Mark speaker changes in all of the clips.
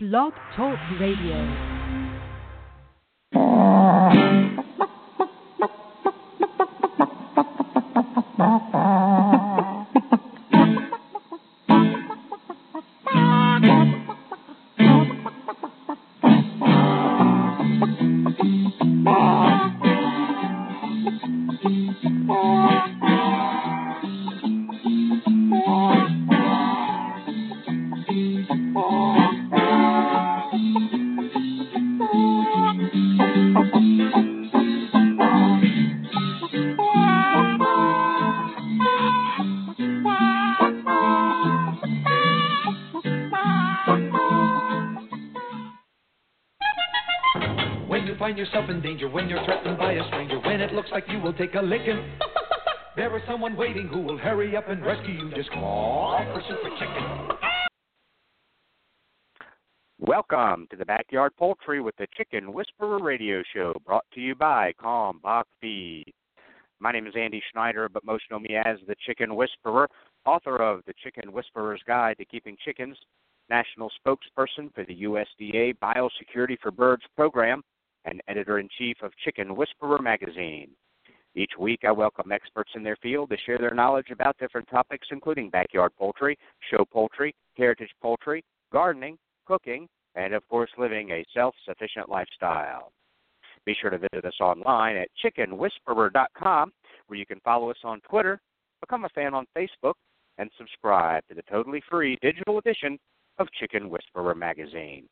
Speaker 1: Blog Talk Radio.
Speaker 2: Backyard Poultry with the Chicken Whisperer radio show, brought to you by Kalmbach Feed. My name is Andy Schneider, but most know me as the Chicken Whisperer, author of The Chicken Whisperer's Guide to Keeping Chickens, national spokesperson for the USDA Biosecurity for Birds program, and editor in chief of Chicken Whisperer magazine. Each week, I welcome experts in their field to share their knowledge about different topics, including backyard poultry, show poultry, heritage poultry, gardening, cooking, and of course, living a self sufficient lifestyle. Be sure to visit us online at chickenwhisperer.com, where you can follow us on Twitter, become a fan on Facebook, and subscribe to the totally free digital edition of Chicken Whisperer magazine.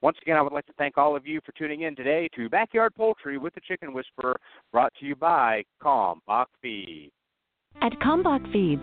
Speaker 2: Once again, I would like to thank all of you for tuning in today to Backyard Poultry with the Chicken Whisperer, brought to you by Kalmbach Feed.
Speaker 1: At Kalmbach Feeds,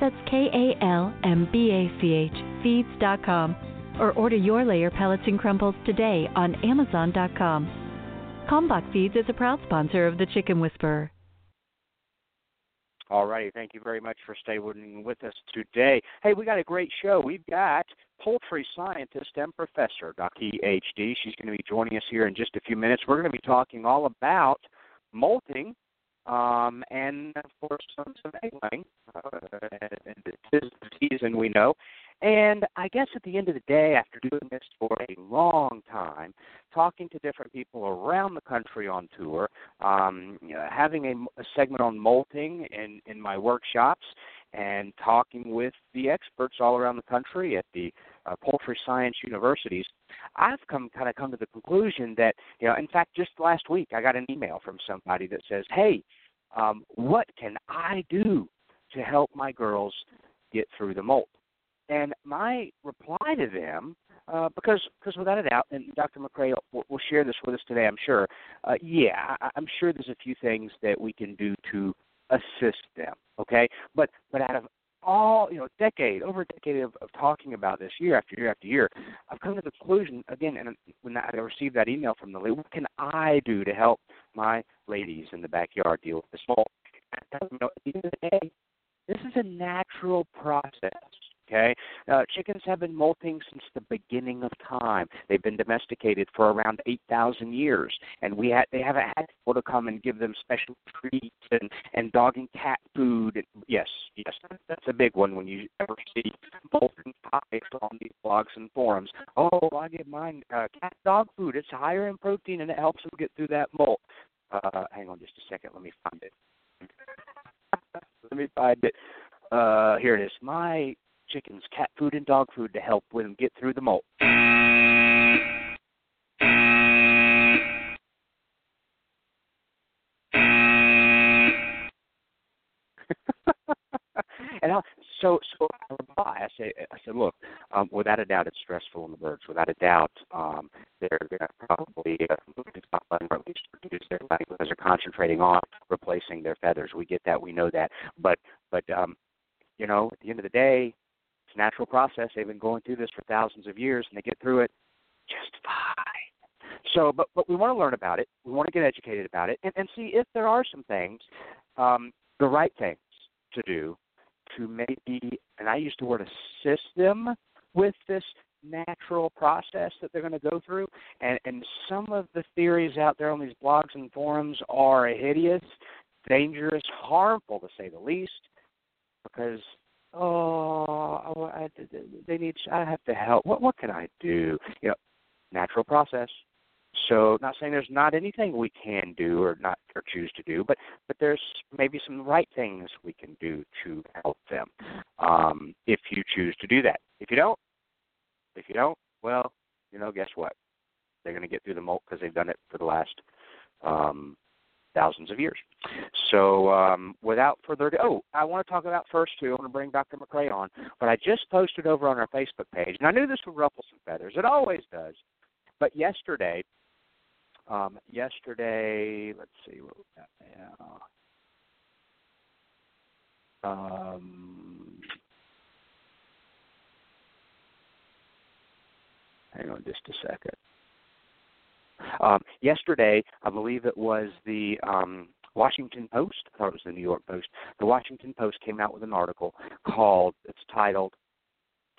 Speaker 1: That's K A L M B A C H feeds.com. Or order your layer pellets and crumbles today on Amazon.com. Kalmbach Feeds is a proud sponsor of the Chicken Whisperer.
Speaker 2: All righty, thank you very much for staying with us today. Hey, we got a great show. We've got poultry scientist and professor, Dr. PhD. She's going to be joining us here in just a few minutes. We're going to be talking all about molting um, and, of course, some, some egg laying. Uh, this is the season, we know. And I guess at the end of the day, after doing this for a long time, talking to different people around the country on tour, um, you know, having a, a segment on molting in, in my workshops, and talking with the experts all around the country at the uh, poultry science universities, I've come kind of come to the conclusion that you know, in fact, just last week I got an email from somebody that says, "Hey, um, what can I do to help my girls get through the molt?" And my reply to them, uh, because because without a doubt, and Dr. McCrea will, will share this with us today, I'm sure. Uh, yeah, I, I'm sure there's a few things that we can do to assist them. Okay, but but out of all you know, decade over a decade of, of talking about this year after year after year, I've come to the conclusion again. And when I received that email from the lady, what can I do to help my ladies in the backyard deal with this molt? You know, at the end of the day, this is a natural process. Okay, uh, chickens have been molting since the beginning of time. They've been domesticated for around eight thousand years, and we had they haven't had people to come and give them special treats and and dog and cat food. And, yes, yes, that's a big one when you ever see molting topics on these blogs and forums. Oh, I get mine uh, cat dog food. It's higher in protein and it helps them get through that molt. Uh, hang on just a second. Let me find it. Let me find it. Uh, here it is. My chickens cat food and dog food to help them get through the molt. and I, so, so I reply. I say, I said, look, um, without a doubt, it's stressful on the birds. Without a doubt, um, they're going to probably uh, or at least reduce their laying because they're concentrating on replacing their feathers. We get that, we know that, but, but, um, you know, at the end of the day, a natural process. They've been going through this for thousands of years, and they get through it just fine. So, but but we want to learn about it. We want to get educated about it, and, and see if there are some things, um, the right things to do to maybe, and I use the word assist them with this natural process that they're going to go through. And and some of the theories out there on these blogs and forums are hideous, dangerous, harmful to say the least, because oh, I, they need. I have to help. What what can I do? You know, natural process. So, not saying there's not anything we can do or not or choose to do, but but there's maybe some right things we can do to help them um, if you choose to do that. If you don't, if you don't, well, you know, guess what? They're going to get through the molt because they've done it for the last um, thousands of years. So, um, without further ado, oh, I want to talk about first too. I want to bring Dr. McCrea on, but I just posted over on our Facebook page, and I knew this would ruffle some feathers. It always does. But yesterday, um, yesterday, let's see what we got now. Um, hang on just a second. Um, yesterday, I believe it was the um, Washington Post. I thought it was the New York Post. The Washington Post came out with an article called. It's titled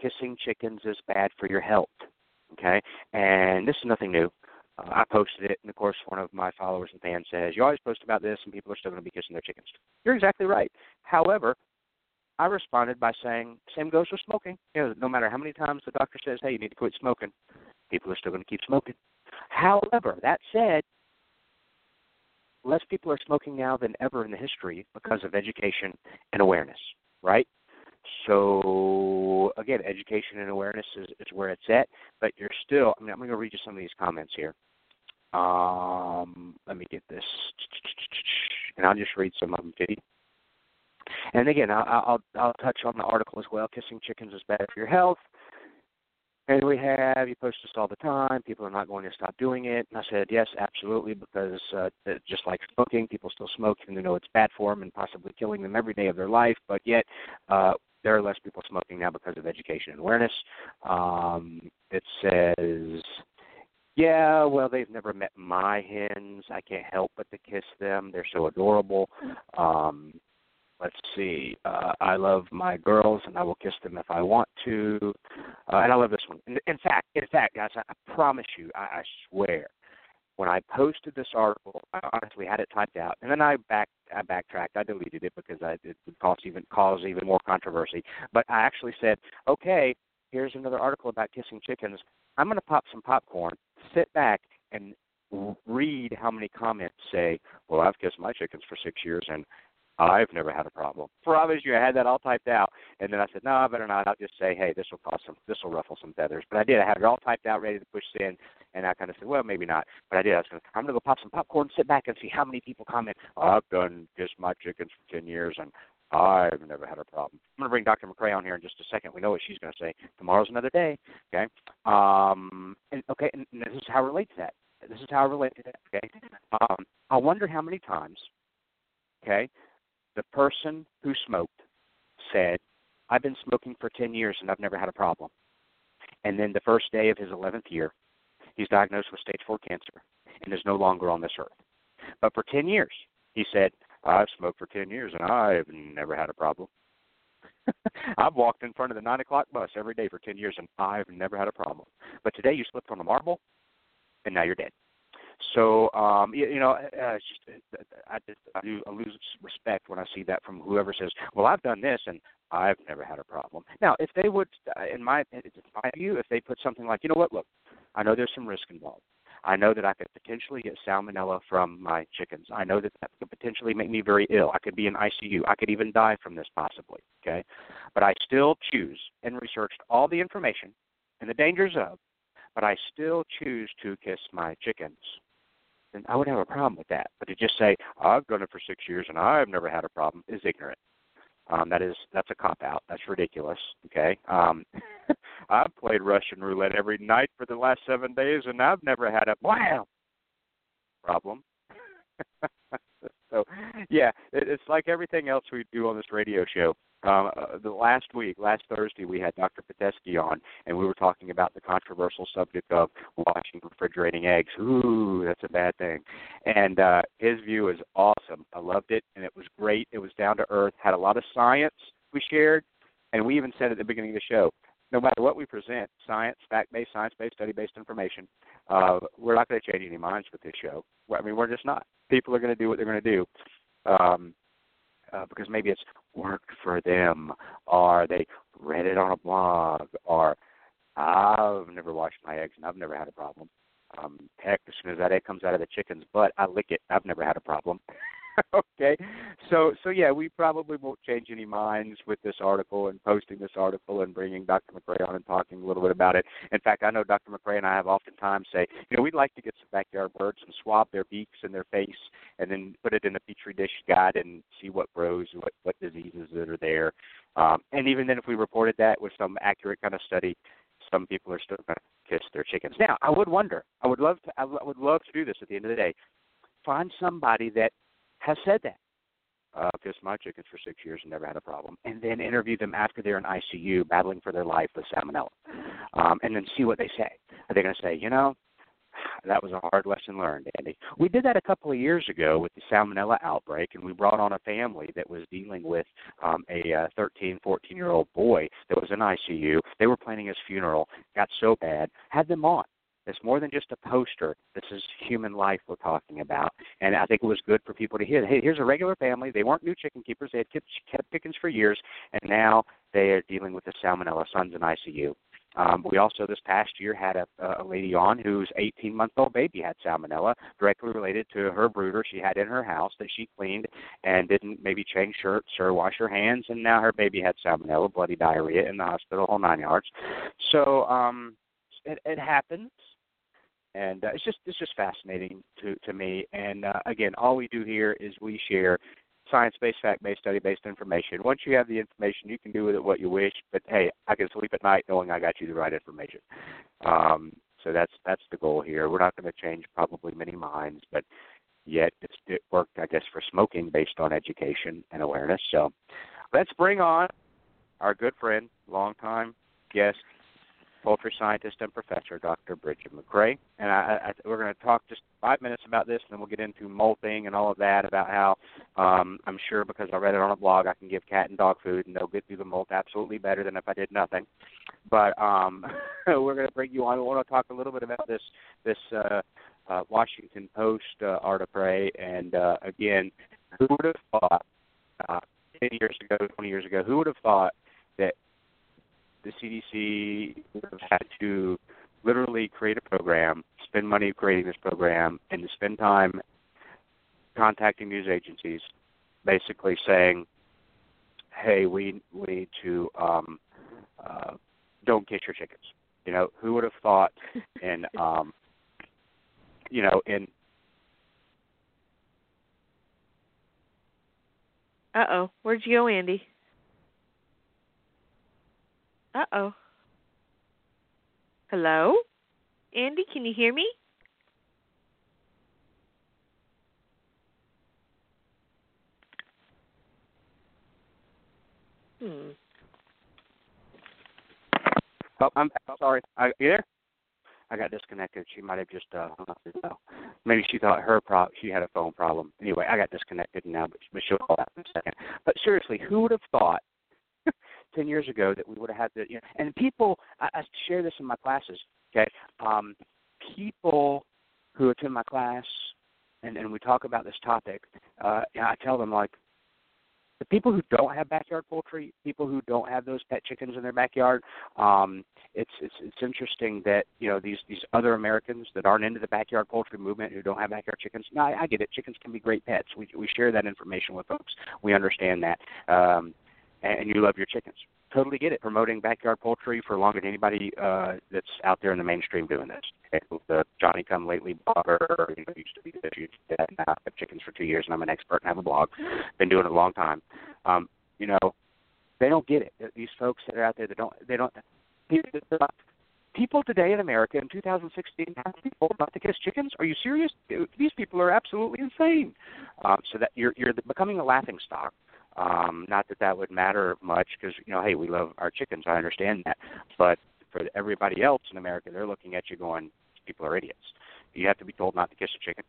Speaker 2: "Kissing Chickens is Bad for Your Health." Okay, and this is nothing new. Uh, I posted it, and of course, one of my followers and fans says, "You always post about this, and people are still going to be kissing their chickens." You're exactly right. However, I responded by saying, "Same goes with smoking. You know, no matter how many times the doctor says, "Hey, you need to quit smoking," people are still going to keep smoking. However, that said, less people are smoking now than ever in the history because of education and awareness, right? So again, education and awareness is, is where it's at, but you're still. I mean, I'm going to read you some of these comments here. Um, let me get this, and I'll just read some of them to you. And again, I'll, I'll I'll touch on the article as well. Kissing chickens is bad for your health. And we have, you post this all the time, people are not going to stop doing it. And I said, yes, absolutely, because uh, just like smoking, people still smoke even know it's bad for them and possibly killing them every day of their life. But yet, uh, there are less people smoking now because of education and awareness. Um, it says, yeah, well, they've never met my hens. I can't help but to kiss them. They're so adorable. Um, let's see. Uh, I love my girls, and I will kiss them if I want to. Uh, and I love this one. In, in fact, in fact, guys, I, I promise you, I, I swear, when I posted this article, I honestly had it typed out, and then I back I backtracked. I deleted it because I, it would cause even cause even more controversy. But I actually said, okay, here's another article about kissing chickens. I'm going to pop some popcorn, sit back, and read how many comments say, "Well, I've kissed my chickens for six years, and I've never had a problem. For obvious you, I had that all typed out, and then I said, no, I better not. I'll just say, hey, this will cause some, this will ruffle some feathers. But I did. I had it all typed out, ready to push in, and I kind of said, well, maybe not. But I did. I was going, I'm going to go pop some popcorn, sit back, and see how many people comment. I've done just my chickens for ten years, and I've never had a problem. I'm going to bring Dr. McCrea on here in just a second. We know what she's going to say. Tomorrow's another day. Okay. Um. And okay. And this is how I relate to that. This is how I relate to that. Okay. Um. I wonder how many times. Okay the person who smoked said, I've been smoking for 10 years and I've never had a problem. And then the first day of his 11th year, he's diagnosed with stage 4 cancer and is no longer on this earth. But for 10 years, he said, I've smoked for 10 years and I've never had a problem. I've walked in front of the 9 o'clock bus every day for 10 years and I've never had a problem. But today you slipped on a marble and now you're dead. So um, you, you know, uh, just, uh, I, just, I, do, I lose respect when I see that from whoever says, "Well, I've done this and I've never had a problem." Now, if they would, uh, in my in my view, if they put something like, "You know what? Look, I know there's some risk involved. I know that I could potentially get salmonella from my chickens. I know that that could potentially make me very ill. I could be in ICU. I could even die from this possibly. Okay, but I still choose and researched all the information and the dangers of, but I still choose to kiss my chickens then I would have a problem with that. But to just say I've done it for six years and I've never had a problem is ignorant. Um, that is that's a cop out. That's ridiculous. Okay. Um, I've played Russian roulette every night for the last seven days and I've never had a blam problem. so yeah, it, it's like everything else we do on this radio show. Uh, the last week, last Thursday, we had Dr. Pitesky on, and we were talking about the controversial subject of washing refrigerating eggs. Ooh, that's a bad thing. And uh, his view is awesome. I loved it, and it was great. It was down to earth. Had a lot of science we shared, and we even said at the beginning of the show, no matter what we present, science, fact-based, science-based, study-based information, uh, we're not going to change any minds with this show. I mean, we're just not. People are going to do what they're going to do. Um, uh, because maybe it's worked for them, or they read it on a blog, or I've never washed my eggs and I've never had a problem. Um, heck, as soon as that egg comes out of the chicken's butt, I lick it. I've never had a problem. okay, so so yeah, we probably won't change any minds with this article and posting this article and bringing Dr. McCrea on and talking a little bit about it. In fact, I know Dr. McCrea and I have oftentimes say, you know, we'd like to get some backyard birds and swab their beaks and their face and then put it in a petri dish guide and see what grows, what what diseases that are there. Um, and even then, if we reported that with some accurate kind of study, some people are still going to kiss their chickens. Now, I would wonder. I would love to. I would love to do this at the end of the day. Find somebody that has said that. Uh, kissed my chickens for six years and never had a problem, and then interview them after they're in ICU battling for their life with salmonella, um, and then see what they say. Are they going to say, you know, that was a hard lesson learned, Andy. We did that a couple of years ago with the salmonella outbreak, and we brought on a family that was dealing with um, a uh, 13, 14 year old boy that was in ICU. They were planning his funeral, got so bad, had them on. It's more than just a poster. This is human life we're talking about. And I think it was good for people to hear. Hey, here's a regular family. They weren't new chicken keepers. They had kept, kept chickens for years, and now they are dealing with the salmonella. Son's in ICU. Um, we also this past year had a, a lady on whose 18 month old baby had salmonella, directly related to her brooder she had in her house that she cleaned and didn't maybe change shirts or wash her hands, and now her baby had salmonella, bloody diarrhea in the hospital, whole nine yards. So um, it, it happens and uh, it's just it's just fascinating to to me. And uh, again, all we do here is we share science-based, fact-based, study-based information. Once you have the information, you can do with it what you wish. But hey, I can sleep at night knowing I got you the right information. Um, so that's that's the goal here. We're not going to change probably many minds, but yet it worked, I guess, for smoking based on education and awareness. So let's bring on our good friend, longtime guest, poultry scientist and professor, Dr. Brigid McCrea. And I, I, we're going to talk just five minutes about this, and then we'll get into molting and all of that about how um, I'm sure because I read it on a blog, I can give cat and dog food, and they'll get through the molt absolutely better than if I did nothing. But um, we're going to bring you on. We want to talk a little bit about this this uh, uh, Washington Post uh, article, and uh, again, who would have thought uh, 10 years ago, 20 years ago, who would have thought that the CDC had to literally create a program, spend money creating this program, and to spend time contacting news agencies, basically saying, "Hey, we we need to um, uh, don't kiss your chickens." You know, who would have thought in um, you know in
Speaker 3: Uh oh, where'd you go, Andy? Uh oh. Hello? Andy, can you hear me? Hmm.
Speaker 2: Oh, I'm sorry. I, you there? I got disconnected. She might have just uh, hung up. Maybe she thought her pro she had a phone problem. Anyway, I got disconnected now, but, but she'll call back in a second. But seriously, who would have thought ten years ago that we would have had the you know and people I, I share this in my classes okay um people who attend my class and and we talk about this topic uh and I tell them like the people who don't have backyard poultry, people who don't have those pet chickens in their backyard, um, it's it's it's interesting that you know these these other Americans that aren't into the backyard poultry movement who don't have backyard chickens. No, I, I get it. Chickens can be great pets. We we share that information with folks. We understand that. Um, and you love your chickens. Totally get it. Promoting backyard poultry for longer than anybody uh, that's out there in the mainstream doing this. The Johnny Come Lately blogger, you know, used to be this, that. Now I've chickens for two years, and I'm an expert and have a blog. Been doing it a long time. Um, you know, they don't get it. These folks that are out there that don't, they don't. People today in America in 2016 have people about to kiss chickens. Are you serious? These people are absolutely insane. Um, so that you're you're becoming a laughing stock Um, not that that would matter much because you know, hey, we love our chickens. I understand that, but for everybody else in America, they're looking at you going, people are idiots. You have to be told not to kiss a chicken.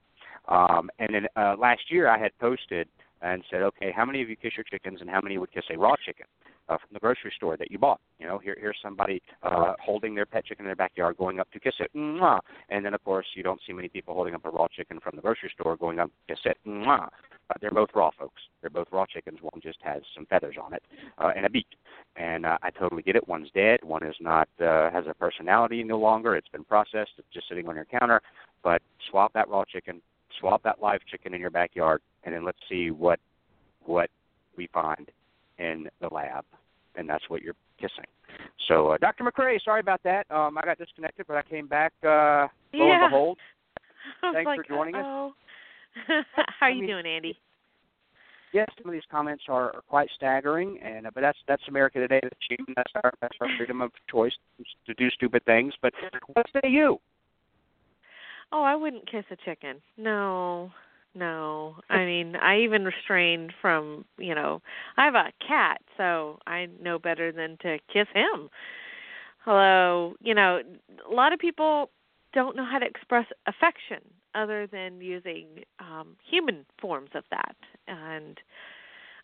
Speaker 2: Um, and then uh, last year, I had posted and said, okay, how many of you kiss your chickens, and how many would kiss a raw chicken? Uh, from the grocery store that you bought. You know, here here's somebody uh, holding their pet chicken in their backyard, going up to kiss it, Mwah! and then of course you don't see many people holding up a raw chicken from the grocery store, going up to kiss it. Mwah! But they're both raw folks. They're both raw chickens. One just has some feathers on it uh, and a beak. And uh, I totally get it. One's dead. One is not uh, has a personality no longer. It's been processed. It's just sitting on your counter. But swap that raw chicken, swap that live chicken in your backyard, and then let's see what what we find in the lab, and that's what you're kissing. So, uh, Dr. McCrea, sorry about that. Um, I got disconnected, but I came back. Uh, lo
Speaker 3: yeah.
Speaker 2: and behold, thanks
Speaker 3: like,
Speaker 2: for joining us.
Speaker 3: uh-oh. How are you
Speaker 2: mean-
Speaker 3: doing, Andy?
Speaker 2: yes, some of these comments are, are quite staggering, and uh, but that's that's America today. That's human. That's our that's our freedom of choice to do stupid things. But what say you?
Speaker 3: Oh, I wouldn't kiss a chicken. No. No. I mean, I even restrained from, you know, I have a cat, so I know better than to kiss him. Hello, you know, a lot of people don't know how to express affection other than using um human forms of that. And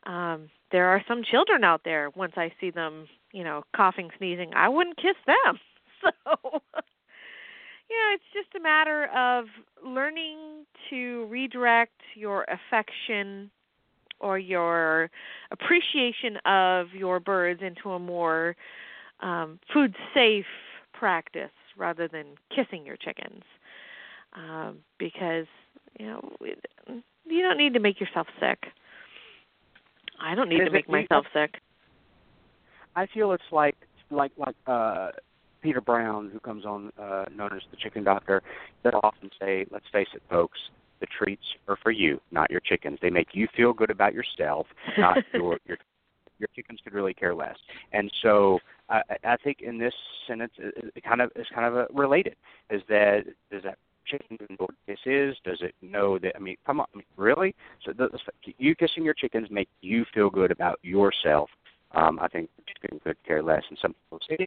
Speaker 3: um there are some children out there once I see them, you know, coughing, sneezing, I wouldn't kiss them. So yeah, it's just a matter of learning to redirect your affection or your appreciation of your birds into a more um, food safe practice rather than kissing your chickens. Um, because, you know, it- you don't need to make yourself sick. I don't need
Speaker 2: Is
Speaker 3: to make
Speaker 2: it- you-
Speaker 3: myself sick.
Speaker 2: I feel it's like like like uh Peter Brown, who comes on uh known as the Chicken Doctor, that often say, "Let's face it, folks." The treats are for you, not your chickens. They make you feel good about yourself, not your your your chickens could really care less. And so I, I think in this sentence, it, it kind of is kind of a related. Is that does that chicken know what this is? Does it know that? I mean, come on, I mean, really? So the, you kissing your chickens make you feel good about yourself. Um, I think the chicken could care less. And some people say,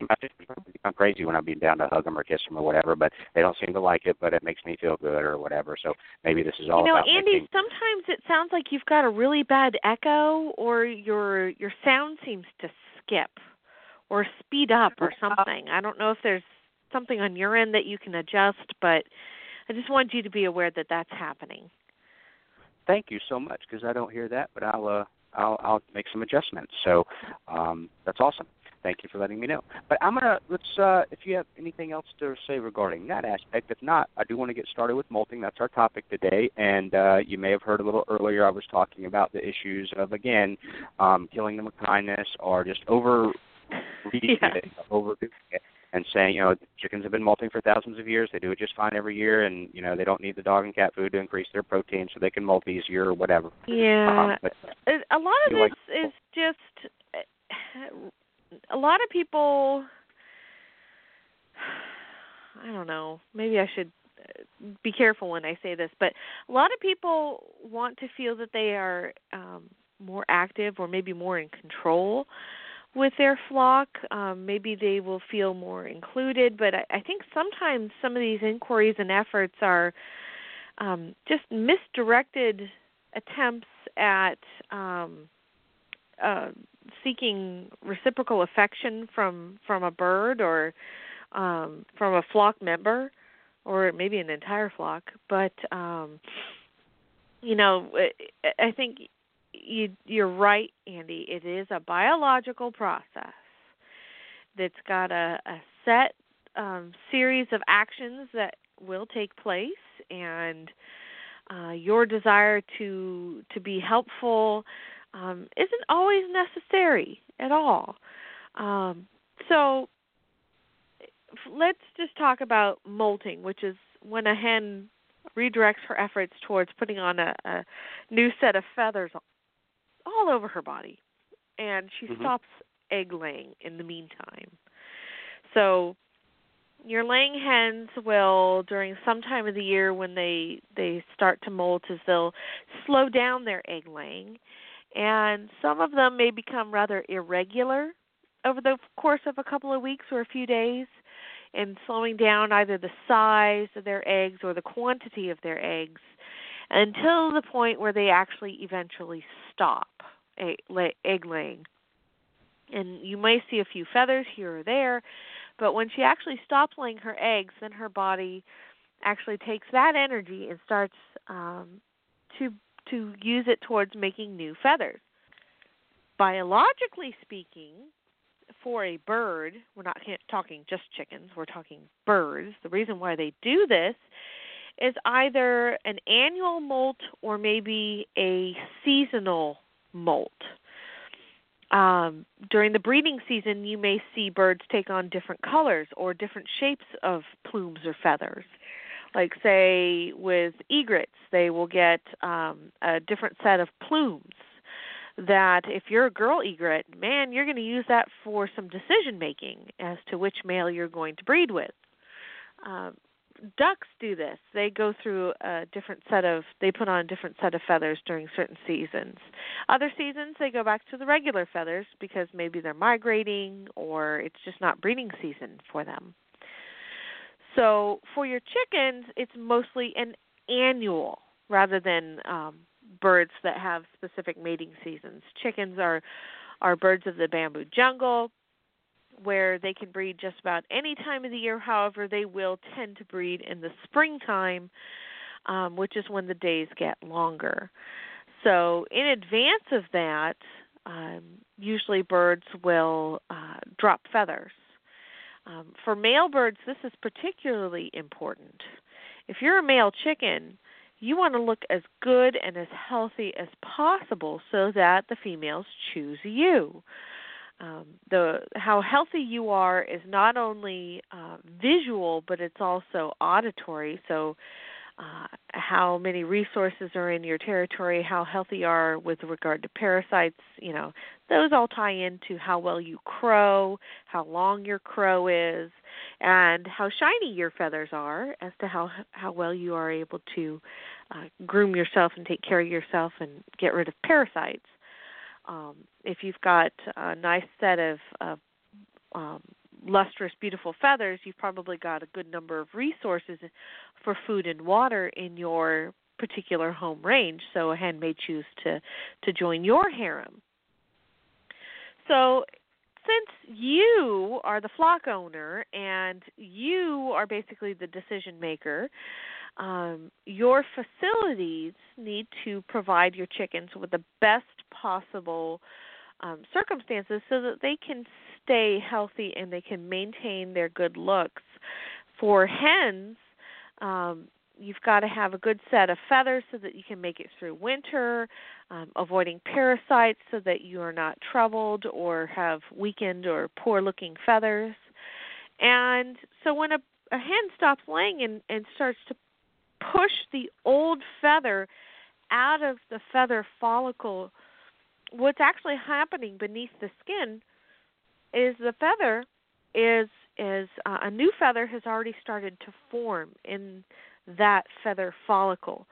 Speaker 2: I'm crazy when I'm being down to hug them or kiss them or whatever, but they don't seem to like it. But it makes me feel good or whatever. So maybe this is all
Speaker 3: you know,
Speaker 2: about
Speaker 3: Andy,
Speaker 2: making,
Speaker 3: sometimes it sounds like you've got a really bad echo or your your sound seems to skip or speed up or something. I don't know if there's something on your end that you can adjust, but I just want you to be aware that that's happening.
Speaker 2: thank you so much because I don't hear that, but I'll uh, I'll I'll make some adjustments. So um, that's awesome. Thank you for letting me know. But I'm gonna let's uh, if you have anything else to say regarding that aspect. If not, I do want to get started with molting. That's our topic today. And uh, you may have heard a little earlier I was talking about the issues of again um, killing them with kindness or just over reading
Speaker 3: Yeah.
Speaker 2: it, overdoing it. And saying, you know, chickens have been molting for thousands of years. They do it just fine every year, and you know they don't need the dog and cat food to increase their protein, so they can molt easier or whatever.
Speaker 3: Yeah.
Speaker 2: But
Speaker 3: a lot of this
Speaker 2: like-
Speaker 3: is just a lot of people I don't know. Maybe I should be careful when I say this, but a lot of people want to feel that they are um more active or maybe more in control with their flock. Um maybe they will feel more included, but I, I think sometimes some of these inquiries and efforts are um just misdirected attempts at um uh seeking reciprocal affection from from a bird or um from a flock member or maybe an entire flock but um you know I- i think you you're right andy it is a biological process that's got a a set um series of actions that will take place and uh your desire to to be helpful um, isn't always necessary at all. Um, so let's just talk about molting, which is when a hen redirects her efforts towards putting on a, a new set of feathers all over her body, and she
Speaker 2: Mhm.
Speaker 3: stops egg laying in the meantime. So your laying hens will during some time of the year when they they start to molt is they'll slow down their egg laying and some of them may become rather irregular over the course of a couple of weeks or a few days and slowing down either the size of their eggs or the quantity of their eggs until the point where they actually eventually stop egg laying. And you may see a few feathers here or there, but when she actually stops laying her eggs, then her body actually takes that energy and starts um, to to use it towards making new feathers. Biologically speaking, for a bird, we're not talking just chickens, we're talking birds. The reason why they do this is either an annual molt or maybe a seasonal molt. Um, during the breeding season, you may see birds take on different colors or different shapes of plumes or feathers. Like, say, with egrets, they will get um, a different set of plumes. That if you're a girl egret, man, you're going to use that for some decision making as to which male you're going to breed with. Um, ducks do this. They go through a different set of they put on a different set of feathers during certain seasons. Other seasons they go back to the regular feathers because maybe they're migrating or it's just not breeding season for them. So for your chickens, it's mostly an annual rather than um, birds that have specific mating seasons. Chickens are are birds of the bamboo jungle where they can breed just about any time of the year. However, they will tend to breed in the springtime, um, which is when the days get longer. So, in advance of that, um, usually birds will uh, drop feathers. Um, for male birds, this is particularly important. If you're a male chicken, you want to look as good and as healthy as possible so that the females choose you um, the how healthy you are is not only uh, visual but it's also auditory. So uh, how many resources are in your territory how healthy you are with regard to parasites you know those all tie into how well you crow how long your crow is and how shiny your feathers are as to how how well you are able to uh, groom yourself and take care of yourself and get rid of parasites um, if you've got a nice set of, of um, lustrous, beautiful feathers, you've probably got a good number of resources for food and water in your particular home range. So a hen may choose to to join your harem. So since you are the flock owner and you are basically the decision maker, um, your facilities need to provide your chickens with the best possible um, circumstances so that they can stay healthy and they can maintain their good looks. For hens, um, you've got to have a good set of feathers so that you can make it through winter, um, avoiding parasites so that you are not troubled or have weakened or poor looking feathers. And so when a, a hen stops laying and, and starts to push the old feather out of the feather follicle, what's actually happening beneath the skin is the feather is is uh, a new feather has already started to form in that feather follicle.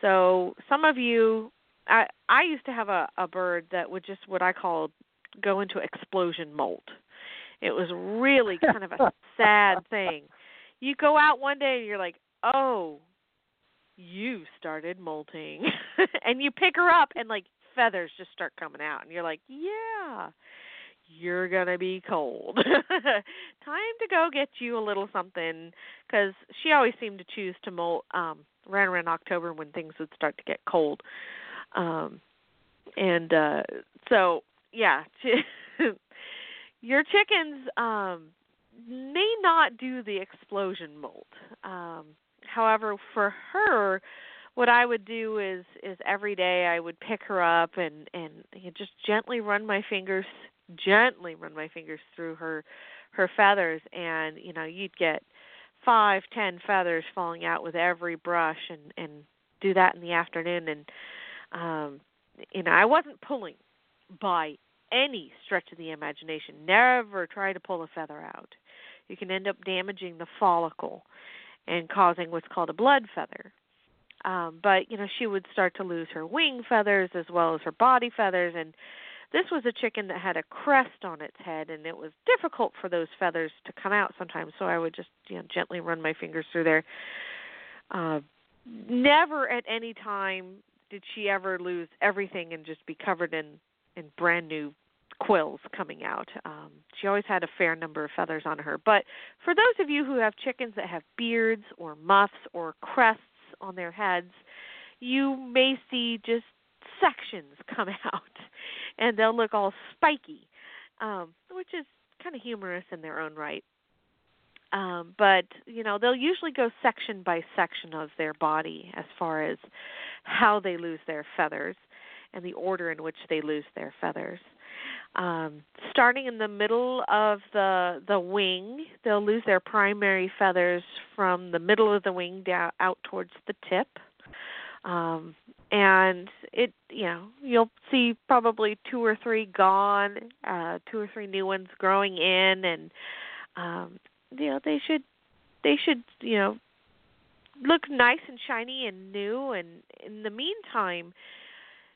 Speaker 3: So some of you I I used to have a a bird that would just what I call go into explosion molt. It was really kind of a sad thing. You go out one day and you're like, "Oh, you started molting and you pick her up and like feathers just start coming out and you're like yeah you're gonna be cold. Time to go get you a little something because she always seemed to choose to molt um right around october when things would start to get cold. Um and uh so yeah your chickens um may not do the explosion molt. Um however, for her, what I would do is is every day I would pick her up and and you know, just gently run my fingers gently run my fingers through her her feathers. And you know you'd get five ten feathers falling out with every brush and and do that in the afternoon. And um you know I wasn't pulling by any stretch of the imagination. Never try to pull a feather out. You can end up damaging the follicle and causing what's called a blood feather. Um, but you know, she would start to lose her wing feathers as well as her body feathers, and this was a chicken that had a crest on its head, and it was difficult for those feathers to come out sometimes. So I would just you know gently run my fingers through there. Uh, never at any time did she ever lose everything and just be covered in in brand new quills coming out. Um, she always had a fair number of feathers on her. But for those of you who have chickens that have beards or muffs or crests on their heads, you may see just sections come out and they'll look all spiky, um, which is kind of humorous in their own right. Um, but you know they'll usually go section by section of their body as far as how they lose their feathers and the order in which they lose their feathers. Um, starting in the middle of the the wing, they'll lose their primary feathers from the middle of the wing down out towards the tip. Um, and it you know you'll see probably two or three gone, uh, two or three new ones growing in, and um, you know they should they should you know look nice and shiny and new. And in the meantime,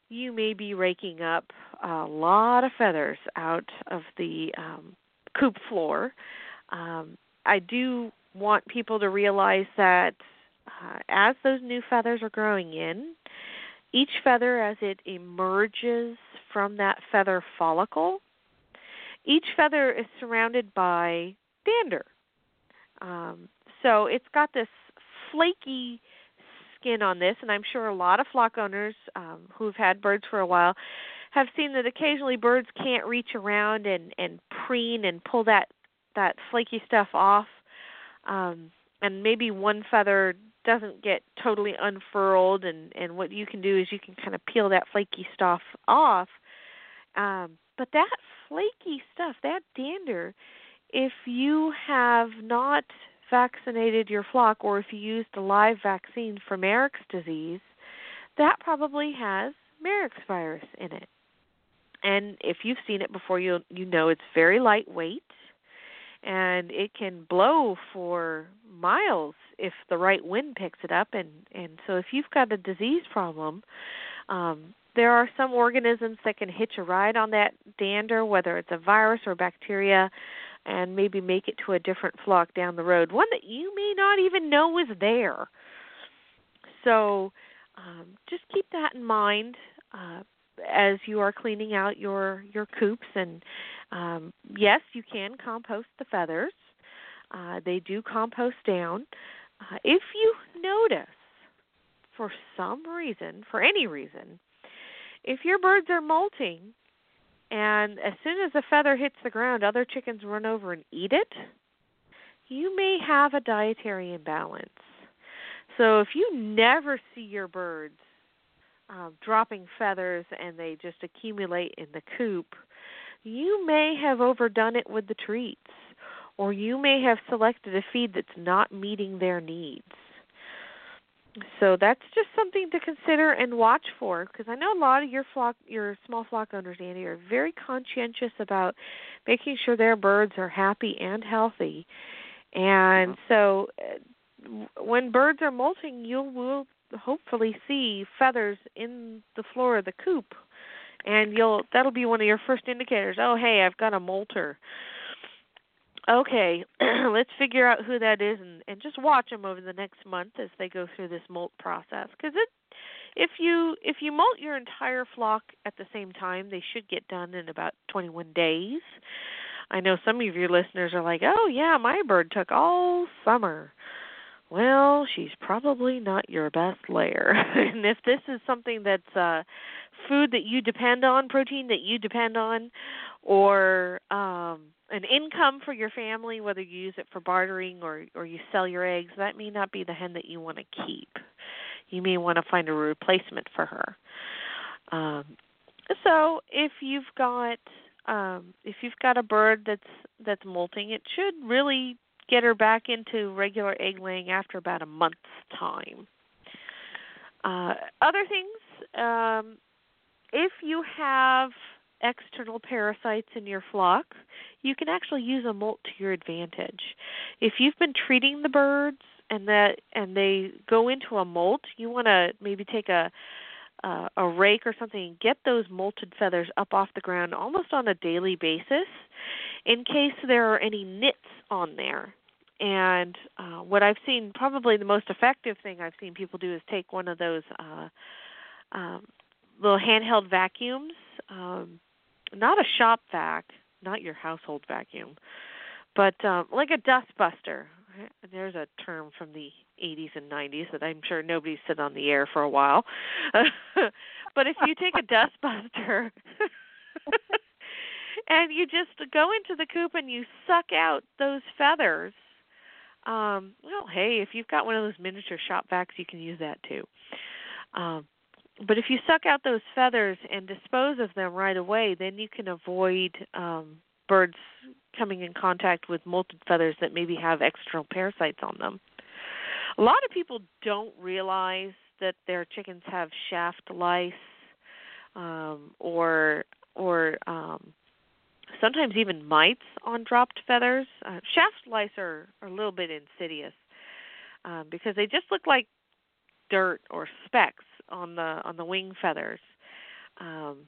Speaker 3: you may be raking up a lot of feathers out of the um, coop floor. Um, I do want people to realize that uh, as those new feathers are growing in, each feather as it emerges from that feather follicle, each feather is surrounded by dander. Um, so it's got this flaky skin on this, and I'm sure a lot of flock owners um, who've had birds for a while have seen that occasionally birds can't reach around and and preen and pull that that flaky stuff off, um, and maybe one feather doesn't get totally unfurled, and and what you can do is you can kind of peel that flaky stuff off. Um, but that flaky stuff, that dander, if you have not vaccinated your flock or if you used a live vaccine for Marek's disease, that probably has Marek's virus in it. And if you've seen it before, you you know it's very lightweight and it can blow for miles if the right wind picks it up and and so if you've got a disease problem um there are some organisms that can hitch a ride on that dander whether it's a virus or bacteria and maybe make it to a different flock down the road, one that you may not even know is there. So um, just keep that in mind uh, as you are cleaning out your your coops. And um, yes, you can compost the feathers. Uh, they do compost down. Uh, if you notice, for some reason, for any reason, if your birds are molting and as soon as a feather hits the ground, other chickens run over and eat it, you may have a dietary imbalance. So if you never see your birds um, dropping feathers and they just accumulate in the coop, you may have overdone it with the treats, or you may have selected a feed that's not meeting their needs. So that's just something to consider and watch for because I know a lot of your flock, your small flock owners, Andy, are very conscientious about making sure their birds are happy and healthy. And uh-huh. so, uh, when birds are molting, you will hopefully see feathers in the floor of the coop, and you'll that'll be one of your first indicators. Oh, hey, I've got a molter okay, let's figure out who that is and, and just watch them over the next month as they go through this molt process. Because if you if you molt your entire flock at the same time, they should get done in about 21 days. I know some of your listeners are like, "Oh yeah, my bird took all summer." Well, she's probably not your best layer. and if this is something that's uh food that you depend on, protein that you depend on, or um an income for your family, whether you use it for bartering or or you sell your eggs, that may not be the hen that you want to keep. You may want to find a replacement for her. Um, so if you've got um, if you've got a bird that's that's molting, it should really get her back into regular egg laying after about a month's time. Uh, other things, um, if you have external parasites in your flock, you can actually use a molt to your advantage. If you've been treating the birds and that and they go into a molt, you want to maybe take a uh, a rake or something and get those molted feathers up off the ground almost on a daily basis in case there are any nits on there. And uh, what I've seen, probably the most effective thing I've seen people do is take one of those uh, um, little handheld vacuums, um, not a shop vac, not your household vacuum, but um, like a dust buster. There's a term from the 80s and 90s that I'm sure nobody's said on the air for a while. but if you take a dust buster and you just go into the coop and you suck out those feathers, um, well, hey, if you've got one of those miniature shop vacs, you can use that too. Um, but if you suck out those feathers and dispose of them right away, then you can avoid um, birds coming in contact with molted feathers that maybe have external parasites on them. A lot of people don't realize that their chickens have shaft lice um, or or um, sometimes even mites on dropped feathers. Uh, shaft lice are, are a little bit insidious um, because they just look like dirt or specks on the on the wing feathers. Um,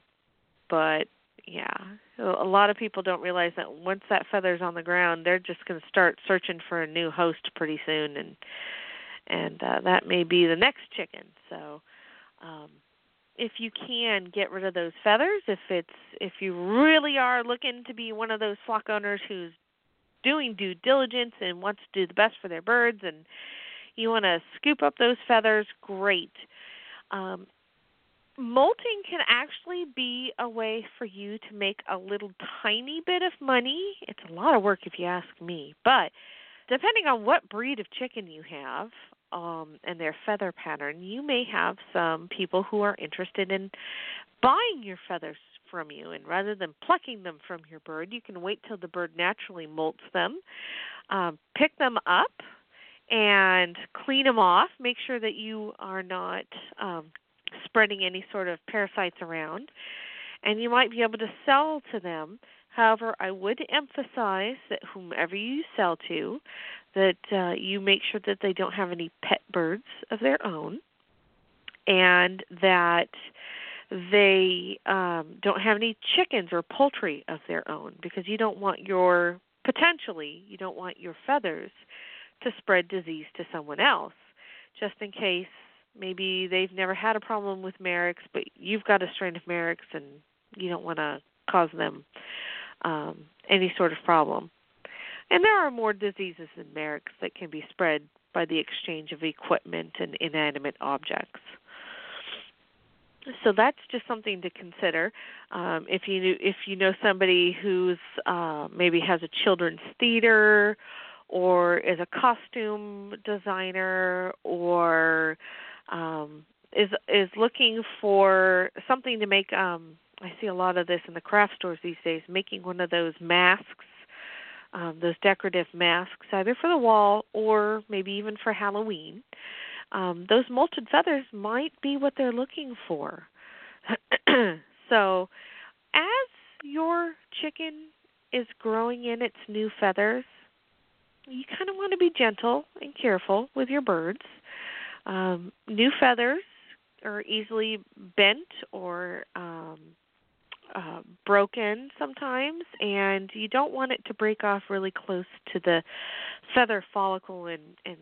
Speaker 3: but yeah, a lot of people don't realize that once that feather's on the ground, they're just going to start searching for a new host pretty soon, and and uh, that may be the next chicken. So, um, if you can get rid of those feathers, if it's if you really are looking to be one of those flock owners who's doing due diligence and wants to do the best for their birds, and you want to scoop up those feathers, great. Um, molting can actually be a way for you to make a little tiny bit of money. It's a lot of work if you ask me, but depending on what breed of chicken you have um, and their feather pattern, you may have some people who are interested in buying your feathers from you. And rather than plucking them from your bird, you can wait till the bird naturally molts them, um, pick them up, and clean them off. Make sure that you are not um, spreading any sort of parasites around. And you might be able to sell to them. However, I would emphasize that whomever you sell to, that uh, you make sure that they don't have any pet birds of their own, and that they um, don't have any chickens or poultry of their own, because you don't want your potentially you don't want your feathers to spread disease to someone else, just in case maybe they've never had a problem with Marek's, but you've got a strain of Marek's and you don't want to cause them um, any sort of problem. And there are more diseases than Marek's that can be spread by the exchange of equipment and inanimate objects. So that's just something to consider. Um, if you if you know somebody who's uh, maybe has a children's theater, or is a costume designer, or um, is is looking for something to make. Um, I see a lot of this in the craft stores these days, making one of those masks, um, those decorative masks, either for the wall or maybe even for Halloween. Um, those molted feathers might be what they're looking for. so, as your chicken is growing in its new feathers, you kind of want to be gentle and careful with your birds. Um, new feathers are easily bent or um, uh, broken sometimes, and you don't want it to break off really close to the feather follicle and, and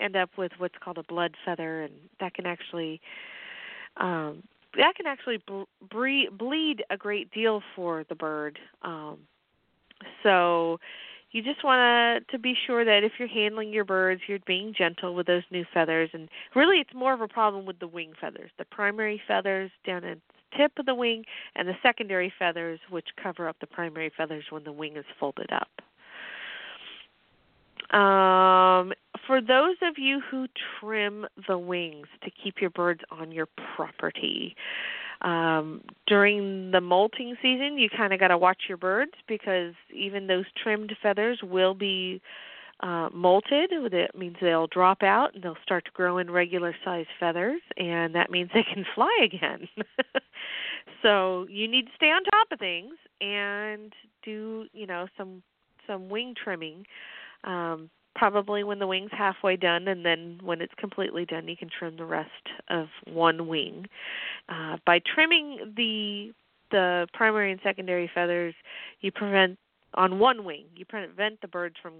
Speaker 3: end up with what's called a blood feather, and that can actually um, that can actually ble- bleed a great deal for the bird. Um, so you just want to to be sure that if you're handling your birds, you're being gentle with those new feathers. And really, it's more of a problem with the wing feathers, the primary feathers down at tip of the wing, and the secondary feathers, which cover up the primary feathers when the wing is folded up. Um, for those of you who trim the wings to keep your birds on your property, um, during the molting season, you kind of got to watch your birds because even those trimmed feathers will be uh, molted. That means they'll drop out and they'll start to grow in regular sized feathers, and that means they can fly again. so you need to stay on top of things and do you know some some wing trimming. Um, probably when the wing's halfway done, and then when it's completely done, you can trim the rest of one wing. Uh, by trimming the the primary and secondary feathers, you prevent on one wing. You prevent the birds from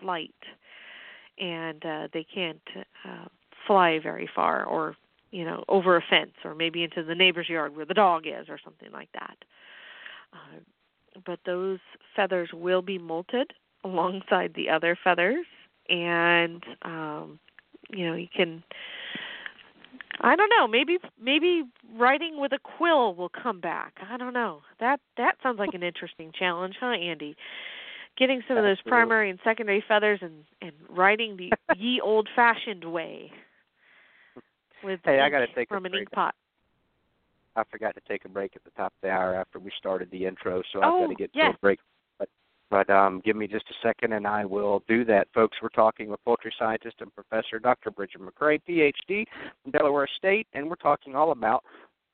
Speaker 3: flight, and uh, they can't uh, fly very far or you know over a fence or maybe into the neighbor's yard where the dog is or something like that. Uh, but those feathers will be molted alongside the other feathers. And um you know you can I don't know, maybe maybe writing with a quill will come back. I don't know. That that sounds like an interesting challenge, huh, Andy? Getting some of those primary and secondary feathers and and writing the ye old fashioned way. With
Speaker 2: hey, I got to take
Speaker 3: from
Speaker 2: a
Speaker 3: an
Speaker 2: break.
Speaker 3: ink pot.
Speaker 2: I forgot to take a break at the top of the hour after we started the intro, so I've
Speaker 3: Oh,
Speaker 2: got to get
Speaker 3: yes.
Speaker 2: to a break. But um, give me just a second, and I will do that, folks. We're talking with poultry scientist and professor Dr. Brigid McCrea, PhD from Delaware State, and we're talking all about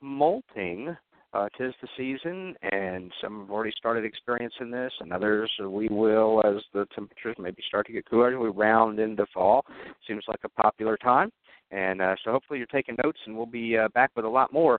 Speaker 2: molting. Uh, tis the season, and some have already started experiencing this, and others we will as the temperatures maybe start to get cooler. We round into fall. Seems like a popular time, and uh, so hopefully you're taking notes, and we'll be uh, back with a lot more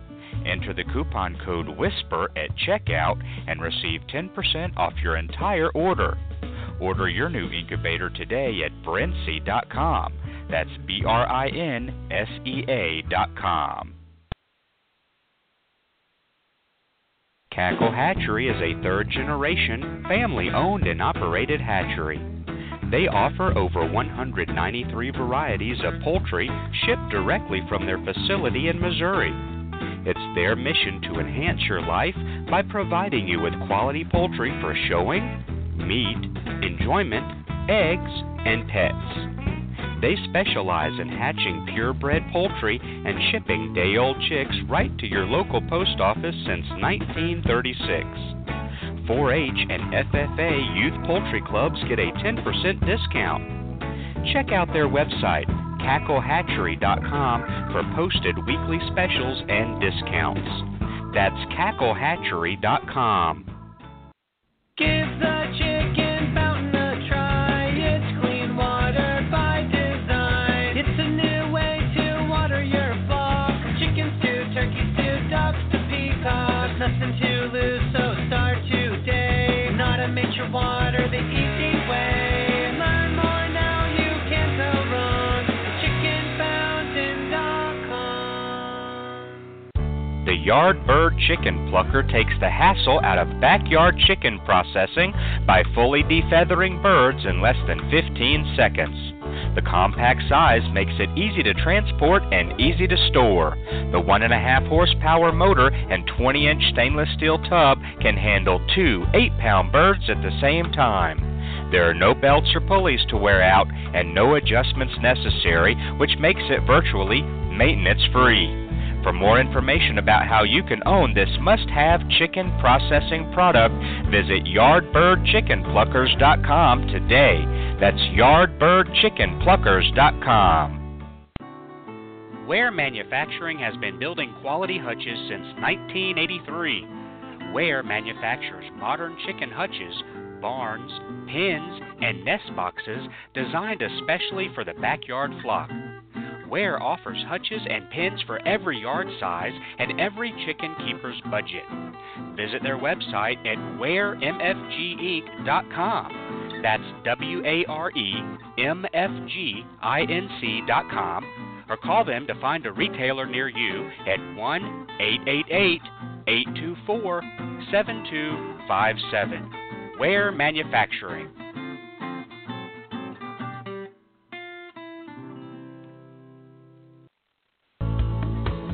Speaker 4: Enter the coupon code WHISPER at checkout and receive 10% off your entire order. Order your new incubator today at Brinsea.com. That's B R I N S E A.com. Cackle Hatchery is a third generation, family owned and operated hatchery. They offer over 193 varieties of poultry shipped directly from their facility in Missouri. It's their mission to enhance your life by providing you with quality poultry for showing, meat, enjoyment, eggs, and pets. They specialize in hatching purebred poultry and shipping day old chicks right to your local post office since 1936. 4 H and FFA youth poultry clubs get a 10% discount. Check out their website, cacklehatchery.com, for posted weekly specials and discounts. That's cacklehatchery.com.
Speaker 5: Give the
Speaker 4: Yard Bird Chicken Plucker takes the hassle out of backyard chicken processing by fully defeathering birds in less than 15 seconds. The compact size makes it easy to transport and easy to store. The 1.5 horsepower motor and 20 inch stainless steel tub can handle two 8 pound birds at the same time. There are no belts or pulleys to wear out and no adjustments necessary, which makes it virtually maintenance free. For more information about how you can own this must have chicken processing product, visit yardbirdchickenpluckers.com today. That's yardbirdchickenpluckers.com. Ware Manufacturing has been building quality hutches since 1983. Ware manufactures modern chicken hutches, barns, pens, and nest boxes designed especially for the backyard flock. Ware offers hutches and pens for every yard size and every chicken keeper's budget. Visit their website at waremfginc.com. That's W A R E M F G I N C.com. Or call them to find a retailer near you at 1 888 824 7257. Ware Manufacturing.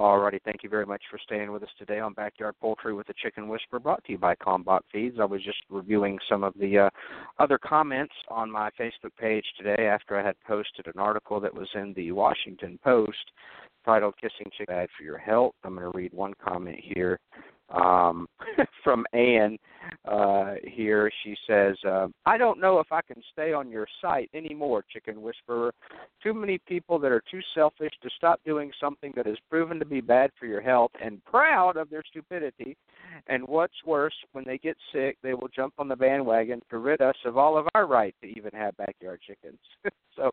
Speaker 2: Alrighty, thank you very much for staying with us today on Backyard Poultry with the Chicken Whisperer, brought to you by Kalmbach Feeds. I was just reviewing some of the uh, other comments on my Facebook page today after I had posted an article that was in the Washington Post titled "Kissing Chicken Bad for Your Health." I'm going to read one comment here um, from Anne uh, here. She says, uh, I don't know if I can stay on your site anymore, Chicken Whisperer. Too many people that are too selfish to stop doing something that is proven to be bad for your health and proud of their stupidity. And what's worse, when they get sick, they will jump on the bandwagon to rid us of all of our right to even have backyard chickens. so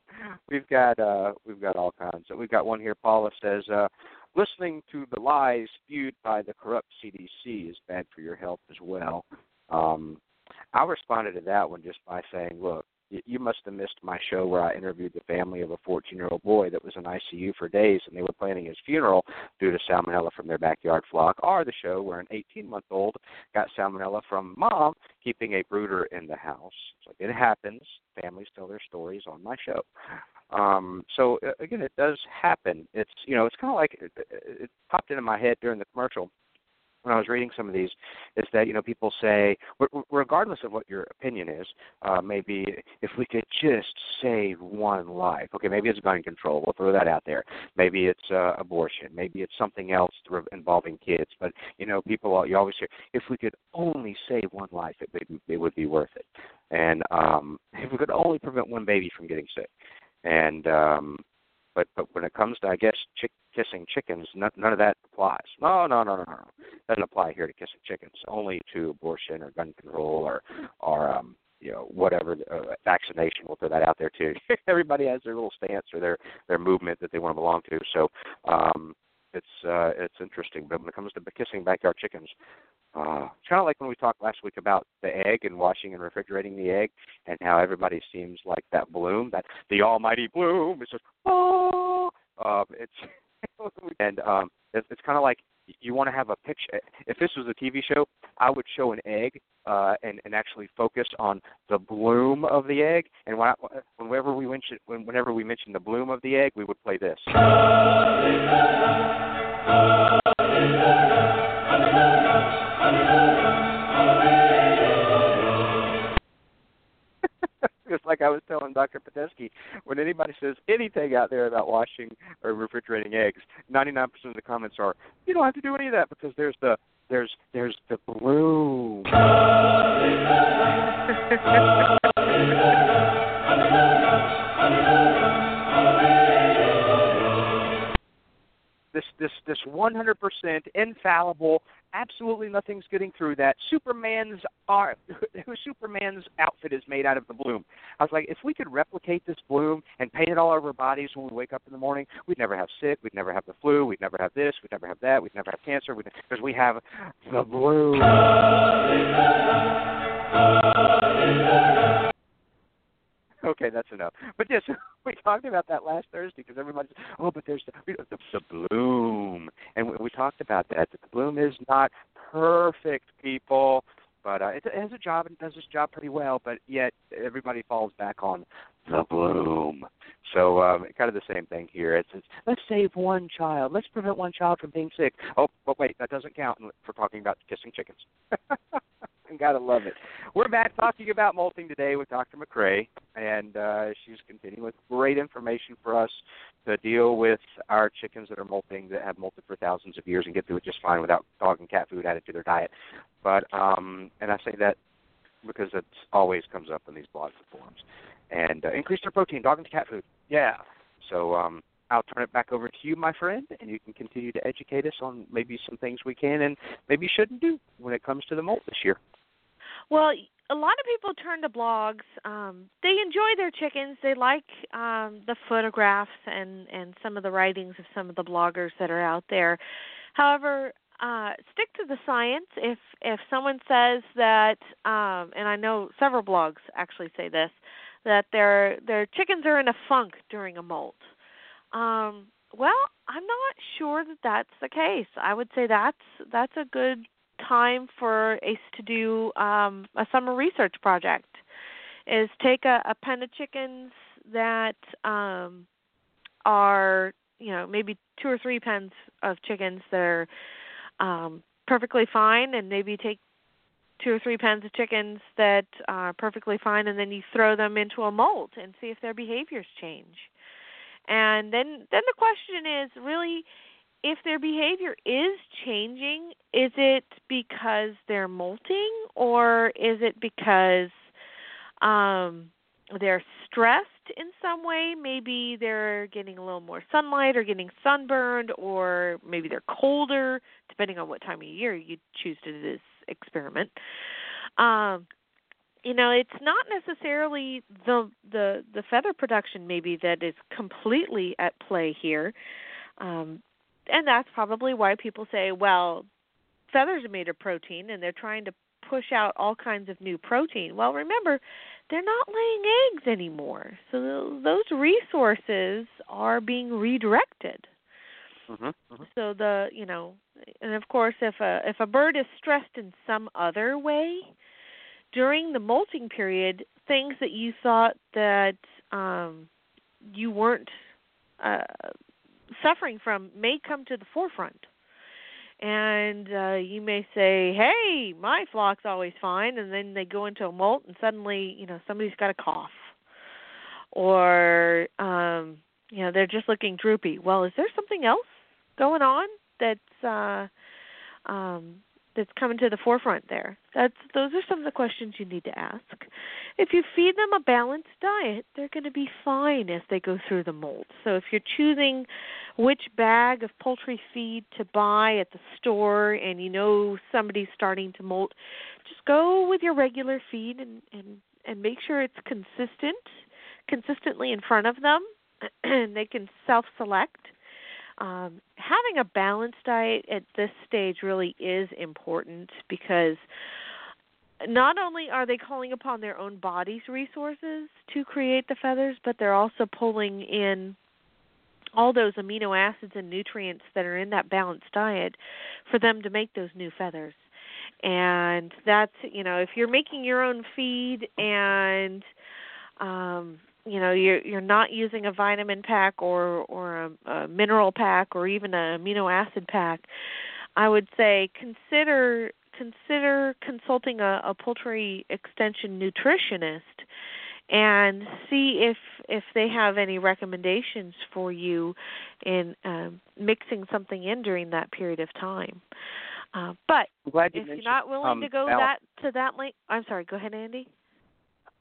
Speaker 2: we've got uh we've got all kinds. We've got one here. Paula says, uh, listening to the lies spewed by the corrupt CDC is bad for your health as well. Um, I responded to that one just by saying, look, you must have missed my show where I interviewed the family of a 14 year old boy that was in ICU for days and they were planning his funeral due to salmonella from their backyard flock, or the show where an 18 month old got salmonella from mom keeping a brooder in the house. So it happens. Families tell their stories on my show. Um, so again, it does happen. It's you know, it's kind of like it, it popped into my head during the commercial when I was reading some of these is that you know people say, regardless of what your opinion is, uh, maybe if we could just save one life, okay, maybe it's gun control. We'll throw that out there. Maybe it's uh, abortion. Maybe it's something else involving kids. But you know, people you always hear, if we could only save one life, it, it, it would be worth it. And um, if we could only prevent one baby from getting sick, and um, but but when it comes to I guess chick, kissing chickens, none, none of that applies. No, no, no, no, no. Doesn't apply here to kissing chickens. Only to abortion or gun control or or um you know whatever uh, vaccination. We'll throw that out there too. Everybody has their little stance or their their movement that they want to belong to. So um it's uh it's interesting. But when it comes to kissing backyard chickens, uh, kind of like when we talked last week about the egg and washing and refrigerating the egg, and how everybody seems like that bloom, that the almighty bloom is just oh, um, it's and um, it's, it's kind of like you want to have a picture. If this was a TV show, I would show an egg uh, and and actually focus on the bloom of the egg. And when I, whenever we mention whenever we mention the bloom of the egg, we would play this. just like I was telling Dr. Pitesky, when anybody says anything out there about washing or refrigerating eggs, 99% of the comments are, you don't have to do any of that because there's the there's there's the bloom. this this this 100% infallible, absolutely nothing's getting through that. Superman's are Superman's outfit is made out of the bloom. I was like, if we could replicate this bloom and paint it all over our bodies when we wake up in the morning, we'd never have sick, we'd never have the flu, we'd never have this, we'd never have that, we'd never have cancer, because we have the bloom. Okay, that's enough. But yes, we talked about that last Thursday because everybody's oh, but there's the, the, the bloom, and we, we talked about that. The bloom is not perfect, people, but uh, it, it has a job and does its job pretty well. But yet everybody falls back on the bloom. So um, kind of the same thing here. It's, it's let's save one child. Let's prevent one child from being sick. Oh, but wait, that doesn't count for talking about kissing chickens. Gotta love it. We're back talking about molting today with Dr. McCrea, and uh, she's continuing with great information for us to deal with our chickens that are molting that have molted for thousands of years and get through it just fine without dog and cat food added to their diet. But um, and I say that because it always comes up in these blogs and forums. And uh, increase their protein, dog and cat food. Yeah. So um, I'll turn it back over to you, my friend, and you can continue to educate us on maybe some things we can and maybe shouldn't do when it comes to the molt this year.
Speaker 3: Well, a lot of people turn to blogs. Um, they enjoy their chickens. They like um, the photographs and and some of the writings of some of the bloggers that are out there. However, uh, stick to the science. If if someone says that, um, and I know several blogs actually say this, that their their chickens are in a funk during a molt. Um, well, I'm not sure that that's the case. I would say that's that's a good time for ACE to do um, a summer research project. Is take a, a pen of chickens that um, are you know maybe two or three pens of chickens that are um, perfectly fine, and maybe take two or three pens of chickens that are perfectly fine, and then you throw them into a molt and see if their behaviors change. And then then the question is really if their behavior is changing, is it because they're molting or is it because um they're stressed in some way. Maybe they're getting a little more sunlight or getting sunburned, or maybe they're colder, depending on what time of year you choose to do this experiment. Um, you know, it's not necessarily the the the feather production maybe that is completely at play here, um, and that's probably why people say, well, feathers are made of protein, and they're trying to push out all kinds of new protein. Well, remember, they're not laying eggs anymore. So those resources are being redirected.
Speaker 2: Mm-hmm. Mm-hmm.
Speaker 3: So the, you know, and of course if a if a bird is stressed in some other way during the molting period, things that you thought that um you weren't uh suffering from may come to the forefront. And uh you may say hey my flock's always fine and then they go into a molt and suddenly you know somebody's got a cough. Or um you know they're just looking droopy. Well is there something else going on that's uh um that's coming to the forefront there. That's those are some of the questions you need to ask. If you feed them a balanced diet they're going to be fine as they go through the molt so if you're choosing which bag of poultry feed to buy at the store and you know somebody's starting to molt just go with your regular feed and and and make sure it's consistent consistently in front of them and they can self select um, having a balanced diet at this stage really is important because not only are they calling upon their own body's resources to create the feathers, but they're also pulling in all those amino acids and nutrients that are in that balanced diet for them to make those new feathers. And that's, you know, if you're making your own feed and um you know you're you're not using a vitamin pack or or a, a mineral pack or even an amino acid pack i would say consider consider consulting a, a poultry extension nutritionist and see if if they have any recommendations for you in um, mixing something in during that period of time. Uh, but
Speaker 2: you
Speaker 3: if you're not willing
Speaker 2: um,
Speaker 3: to go that to that length, I'm sorry. Go ahead, Andy.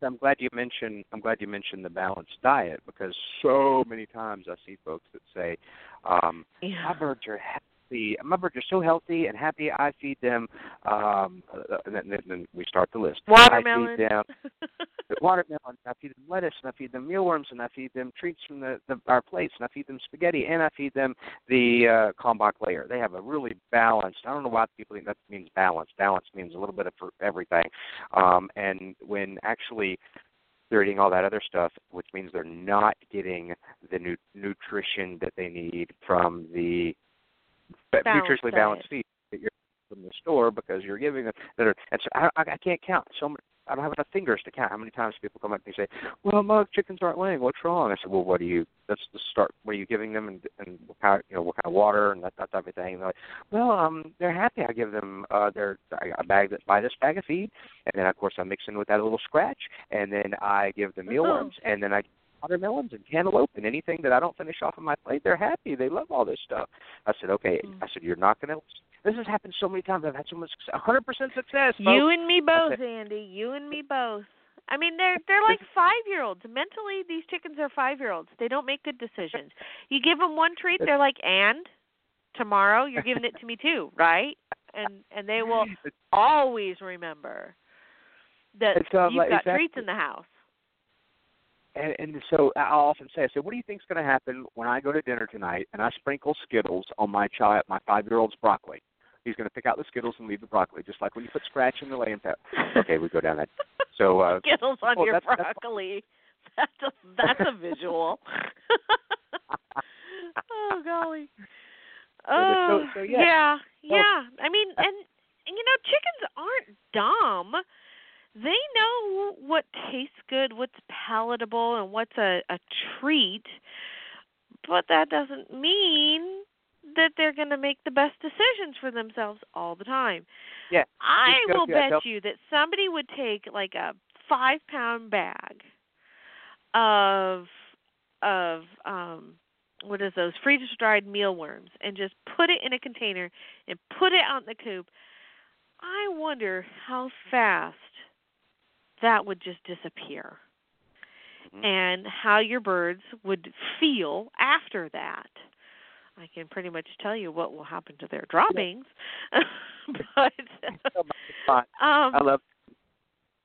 Speaker 2: I'm glad you mentioned I'm glad you mentioned the balanced diet because so many times I see folks that say, um,
Speaker 3: Yeah.
Speaker 2: my birds are happy. My birds are so healthy and happy. I feed them, um, and then, then we start the list.
Speaker 3: Watermelon.
Speaker 2: I feed them watermelon. I feed them lettuce, and I feed them mealworms, and I feed them treats from the, the our plates, and I feed them spaghetti, and I feed them the uh, Kalmbach layer. They have a really balanced. I don't know why people think that means balance. Balance means a little bit of for everything, um, and when actually they're eating all that other stuff, which means they're not getting the nu- nutrition that they need from the
Speaker 3: Balanced
Speaker 2: nutritionally balanced feed that you're from the store because you're giving them that are. And so I, I can't count so many. I don't have enough fingers to count how many times people come up and say, "Well, my chickens aren't laying. What's wrong?" I said, "Well, what do you? Let's just start. What are you giving them, and and what kind, you know, what kind of water and that that type of thing." And they're like, "Well, um, they're happy. I give them uh, their a bag that buy this bag of feed, and then of course I mix in with that little scratch, and then I give them mealworms, and then I watermelons and cantaloupe and anything that I don't finish off on my plate. They're happy. They love all this stuff. I said, okay.
Speaker 3: Mm.
Speaker 2: I said, you're not going to. This has happened so many times. I've had so much success. 100% success. Folks.
Speaker 3: You and me both,
Speaker 2: Okay.
Speaker 3: Andy. You and me both. I mean, they're they're like five year olds. Mentally, these chickens are five year olds. They don't make good decisions. You give them one treat, they're like, and tomorrow you're giving it to me too, right? And and they will always remember that
Speaker 2: um,
Speaker 3: you've got
Speaker 2: exactly.
Speaker 3: treats in the house.
Speaker 2: And, and so I'll often say, I said, what do you think's going to happen when I go to dinner tonight and I sprinkle Skittles on my child, my five-year-old's broccoli? He's going to pick out the Skittles and leave the broccoli, just like when you put scratch in the laying pet. Okay, we go down that. So uh,
Speaker 3: Skittles on
Speaker 2: well,
Speaker 3: your
Speaker 2: that's-
Speaker 3: broccoli. That's a that's a visual. oh golly. Oh
Speaker 2: so- so yeah.
Speaker 3: yeah,
Speaker 2: So-
Speaker 3: yeah. I mean, and, and you know, chickens aren't dumb. They know what tastes good, what's palatable, and what's a a treat. But that doesn't mean that they're going to make the best decisions for themselves all the time.
Speaker 2: Yeah,
Speaker 3: I will bet
Speaker 2: del-
Speaker 3: you that somebody would take like a five pound bag of of um what is those freeze dried mealworms and just put it in a container and put it out in the coop. I wonder how fast that would just disappear.
Speaker 2: Mhm.
Speaker 3: And how your birds would feel after that. I can pretty much tell you what will happen to their droppings. but um
Speaker 2: I love.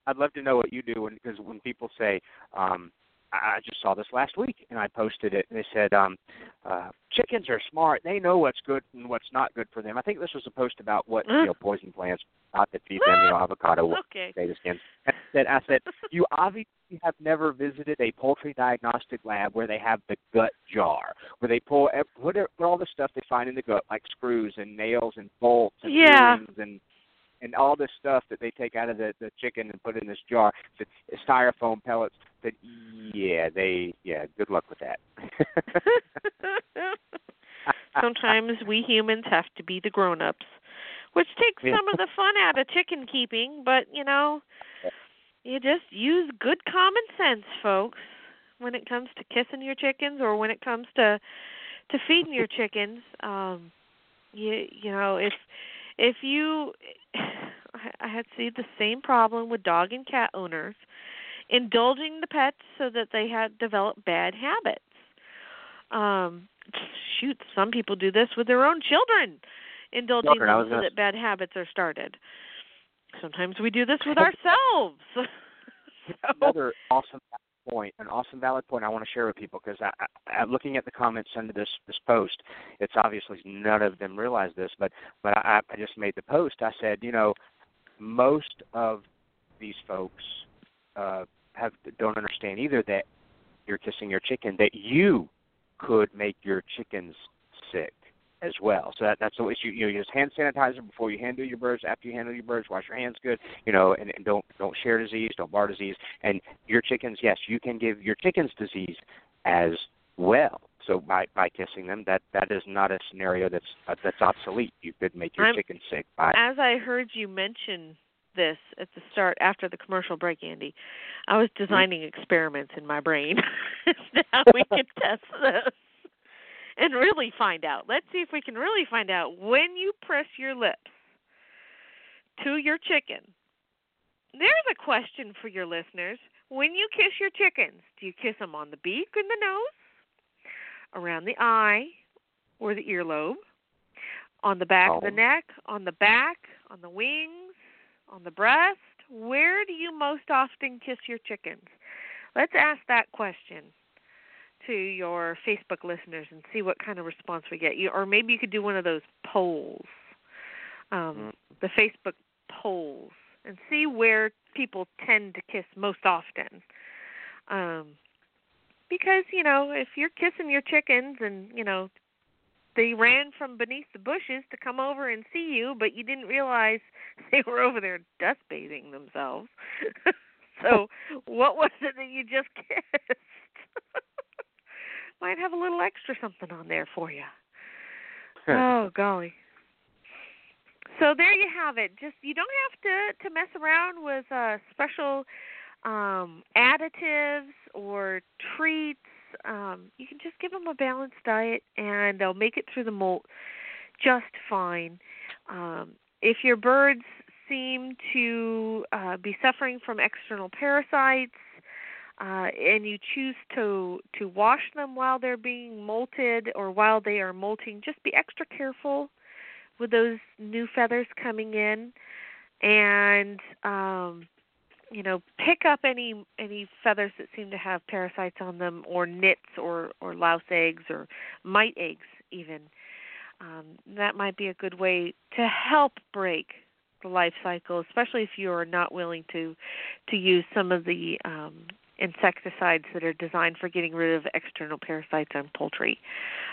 Speaker 2: I'd love to know what you do when because when people say, um, I just saw this last week and I posted it and they said, um, uh, chickens are smart. They know what's good and what's not good for them. I think this was a post about what you know poison plants not to feed them, you know, avocado,
Speaker 3: okay.
Speaker 2: potato skins. And I said, I said, you obviously have never visited a poultry diagnostic lab where they have the gut jar, where they pull put, all the stuff they find in the gut, like screws and nails and bolts and
Speaker 3: Yeah.
Speaker 2: and and all this stuff that they take out of the the chicken and put in this jar. That styrofoam pellets. That yeah, they yeah. Good luck with that.
Speaker 3: Sometimes we humans have to be the grown-ups, which takes
Speaker 2: Yeah.
Speaker 3: some of the fun out of chicken keeping, but you know, you just use good common sense, folks, when it comes to kissing your chickens or when it comes to to feeding your chickens. Um you you know, if if you I, I had seen the same problem with dog and cat owners indulging the pets so that they had developed bad habits. Um shoot, some people do this with their own children, indulging
Speaker 2: Children, I was
Speaker 3: them so
Speaker 2: gonna
Speaker 3: that bad habits are started. Sometimes we do this with ourselves. so,
Speaker 2: Another awesome point, an awesome valid point I want to share with people because I, I, I'm looking at the comments under this this post. It's obviously none of them realize this, but but I, I just made the post. I said, you know, most of these folks uh, have don't understand either that you're kissing your chicken that you could make your chickens sick as well. So that, that's always you, you know, use hand sanitizer before you handle your birds. After you handle your birds, wash your hands good. You know, and, and don't don't share disease, don't bar disease. And your chickens, yes, you can give your chickens disease as well. So by by kissing them, that that is not a scenario that's uh, that's obsolete. You could make your
Speaker 3: I'm-
Speaker 2: chicken sick by
Speaker 3: as I heard you mention this at the start after the commercial break, Andy, I was mm-hmm. designing experiments in my brain how we could test this and really find out. Let's see if we can really find out when you press your lips to your chicken. There's a question for your listeners. When you kiss your chickens, do you kiss them on the beak and the nose, around the eye, or the earlobe, on the back of the
Speaker 2: Oh.
Speaker 3: neck, on the back, on the wings, on the breast? Where do you most often kiss your chickens? Let's ask that question to your Facebook listeners and see what kind of response we get. You, or maybe you could do one of those polls, um, the Facebook polls, and see where people tend to kiss most often. Um, because you know, if you're kissing your chickens and you know they ran from beneath the bushes to come over and see you, but you didn't realize they were over there dust bathing themselves. so, what was it that you just kissed? Might have a little extra something on there for you. oh golly. So there you have it. Just you don't have to to mess around with uh special um additives or treats. Um you can just give them a balanced diet and they'll make it through the molt just fine. Um if your birds seem to uh be suffering from external parasites uh, and you choose to to wash them while they're being molted or while they are molting, just be extra careful with those new feathers coming in, and um, you know pick up any any feathers that seem to have parasites on them, or nits, or or louse eggs, or mite eggs even. um, that might be a good way to help break the life cycle, especially if you are not willing to to use some of the um, insecticides that are designed for getting rid of external parasites on poultry.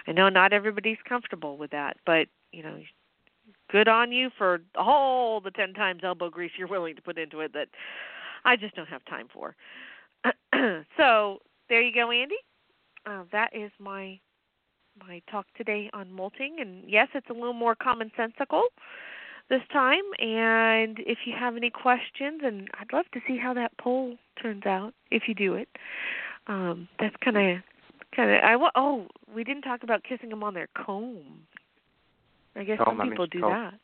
Speaker 3: I know not everybody's comfortable with that, but you know, good on you for all the ten times elbow grease you're willing to put into it that I just don't have time for. so there you go, Andy. Uh, that is my my talk today on molting, and yes, it's a little more commonsensical this time. And if you have any questions, and I'd love to see how that poll turns out if you do it. Um, that's kind of kind of I wa- oh we didn't talk about kissing them on their comb. I guess
Speaker 2: Comb, I
Speaker 3: some
Speaker 2: mean,
Speaker 3: people do
Speaker 2: comb.
Speaker 3: that.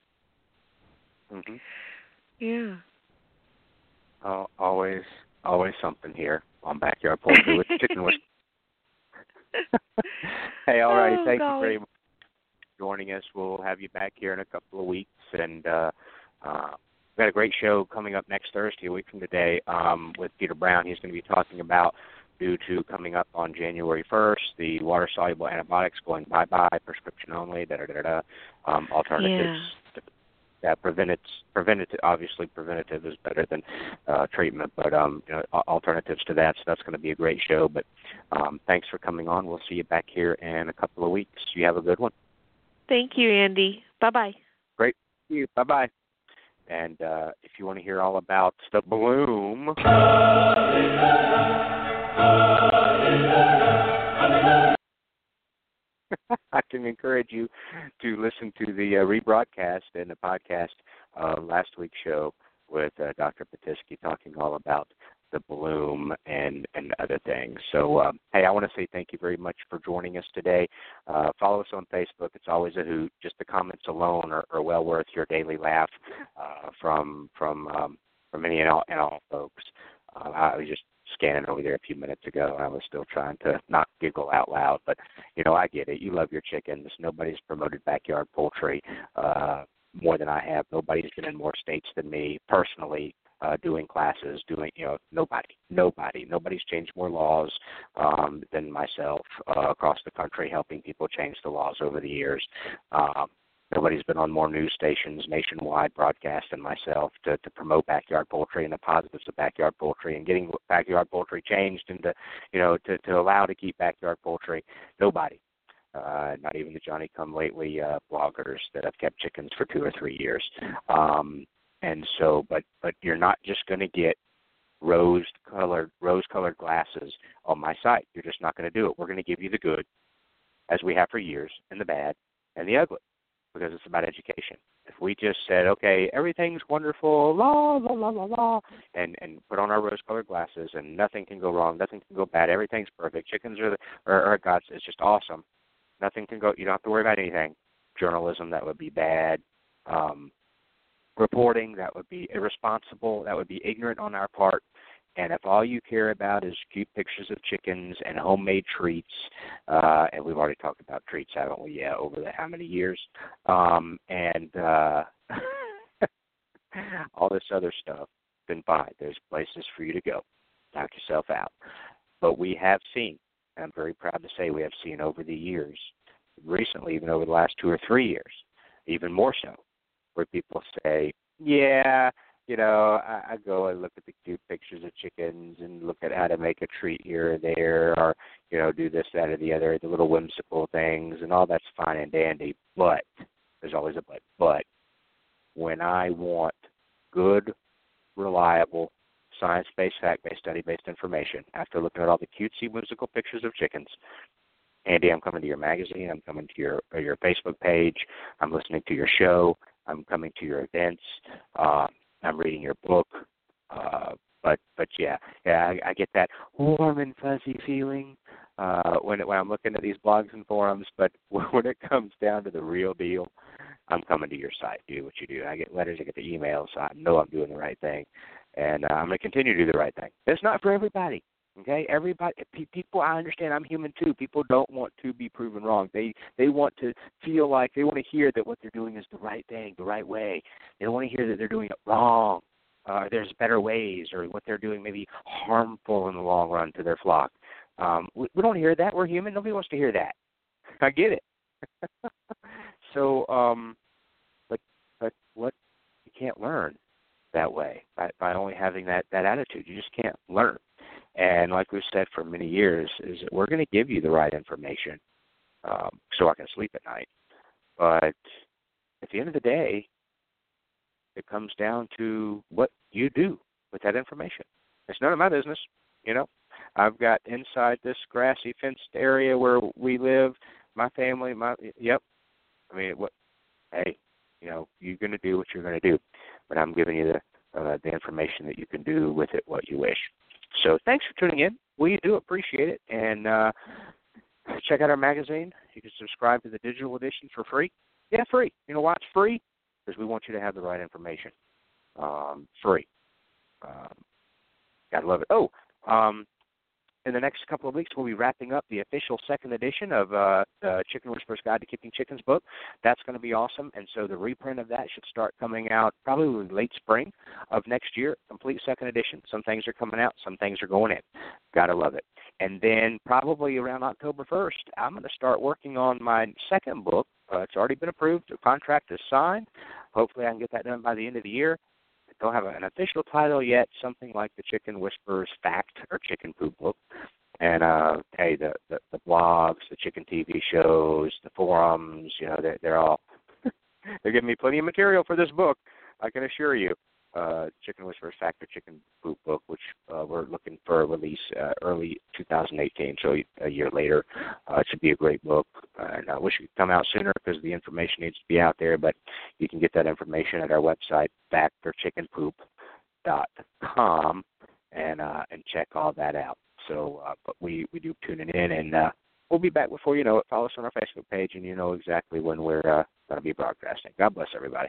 Speaker 2: hmm
Speaker 3: Yeah.
Speaker 2: Oh, always, always something here on backyard poultry with chicken wings. hey, all right.
Speaker 3: Oh,
Speaker 2: Thank
Speaker 3: golly.
Speaker 2: you very much for joining us. We'll have you back here in a couple of weeks, and uh, uh, we've got a great show coming up next Thursday, a week from today, um, with Peter Brown. He's going to be talking about due to coming up on January 1st, the water soluble antibiotics going bye bye, prescription only, da da da da, um, alternatives. That preventative, preventative, obviously preventative is better than uh, treatment, but um, you know, alternatives to that. So that's going to be a great show. But um, thanks for coming on. We'll see you back here in a couple of weeks. You have a good one.
Speaker 3: Thank you, Andy. Bye bye.
Speaker 2: Great. See you. Bye bye. And uh, if you want to hear all about the bloom, I can encourage you to listen to the uh, rebroadcast and the podcast uh, last week's show with uh, Dr. Pitesky talking all about the bloom and and other things. So, um, hey, I want to say thank you very much for joining us today. Uh, follow us on Facebook. It's always a hoot. Just the comments alone are, are well worth your daily laugh uh, from from um, from any and all, and all folks. Uh, I was just scanning over there a few minutes ago. And I was still trying to not giggle out loud, but you know I get it. You love your chickens. Nobody's promoted backyard poultry uh, more than I have. Nobody's been in more states than me personally. Uh, doing classes, doing you know nobody, nobody, nobody's changed more laws um, than myself uh, across the country, helping people change the laws over the years. Um, Nobody's been on more news stations nationwide broadcast than myself to, to promote backyard poultry and the positives of backyard poultry and getting backyard poultry changed and to you know to, to allow to keep backyard poultry. Nobody. Uh, not even the Johnny Come Lately uh, bloggers that have kept chickens for two or three years. Um, and so, but but you're not just going to get rose colored rose colored glasses on my site. You're just not going to do it. We're going to give you the good, as we have for years, and the bad and the ugly because it's about education. If we just said, okay, everything's wonderful, la la la la la, and and put on our rose-colored glasses, and nothing can go wrong, nothing can go bad, everything's perfect. Chickens are the, are, are God's. It's just awesome. Nothing can go. You don't have to worry about anything. Journalism that would be bad. Um, reporting that would be irresponsible. That would be ignorant on our part. And if all you care about is cute pictures of chickens and homemade treats, uh, and we've already talked about treats, haven't we? Yeah, over the how many years? Um, and uh, all this other stuff, then fine. There's places for you to go. Knock yourself out. But we have seen, I'm very proud to say we have seen over the years, recently, even over the last two or three years, even more so, where people say, yeah, you know, I, I go and look at the cute pictures of chickens and look at how to make a treat here or there, or you know, do this, that, or the other, the little whimsical things, and all that's fine and dandy. But there's always a but. But when I want good, reliable, science-based, fact-based, study-based information, after looking at all the cutesy, whimsical pictures of chickens, Andy, I'm coming to your magazine. I'm coming to your your Facebook page. I'm listening to your show. I'm coming to your events. Uh, I'm reading your book. Uh, but but yeah, yeah, I, I get that warm and fuzzy feeling uh, when when I'm looking at these blogs and forums. But when it comes down to the real deal, I'm coming to your site. Do what you do. I get letters. I get the emails. So I know I'm doing the right thing, and uh, I'm going to continue to do the right thing. It's not for everybody. Okay, everybody, pe- people. I understand. I'm human too. People don't want to be proven wrong. They they want to feel like they want to hear that what they're doing is the right thing, the right way. They don't want to hear that they're doing it wrong. Uh, there's better ways, or what they're doing may be harmful in the long run to their flock. Um, we, we don't hear that. We're human. Nobody wants to hear that. I get it. So, um, but but what you can't learn that way by by only having that that attitude. You just can't learn. And like we've said for many years, is that we're going to give you the right information um, so I can sleep at night. But at the end of the day, it comes down to what you do with that information. It's none of my business, you know. I've got inside this grassy fenced area where we live, my family, my yep. I mean, what? Hey, you know, you're going to do what you're going to do, but I'm giving you the uh, the information that you can do with it what you wish. So thanks for tuning in. We do appreciate it, and uh, check out our magazine. You can subscribe to the digital edition for free. Yeah, free. You know why it's free? Because we want you to have the right information. Um, free. Um, gotta love it. Oh, um, in the next couple of weeks, we'll be wrapping up the official second edition of uh, uh, Chicken Whisperer's Guide to Keeping Chickens book. That's going to be awesome, and so the reprint of that should start coming out probably late spring of next year. Complete second edition. Some things are coming out, some things are going in. Gotta love it. And then probably around October 1st, I'm going to start working on my second book. Uh, it's already been approved. The contract is signed. Hopefully, I can get that done by the end of the year don't have an official title yet, something like the Chicken Whisperers Fact or Chicken Poop Book. And uh hey, the, the the blogs, the chicken TV shows, the forums, you know, they're they're all they're giving me plenty of material for this book, I can assure you. Uh Chicken Whisperers Fact or Chicken Poop Book, which uh, we're looking for a release uh, early 2018, so a year later. Uh, it should be a great book, and I wish it could come out sooner because the information needs to be out there. But you can get that information at our website, factorchickenpoop.com, and uh, and check all that out. So, uh, but we we do tuning in, and uh, we'll be back before you know it. Follow us on our Facebook page, and you know exactly when we're uh, going to be broadcasting. God bless everybody.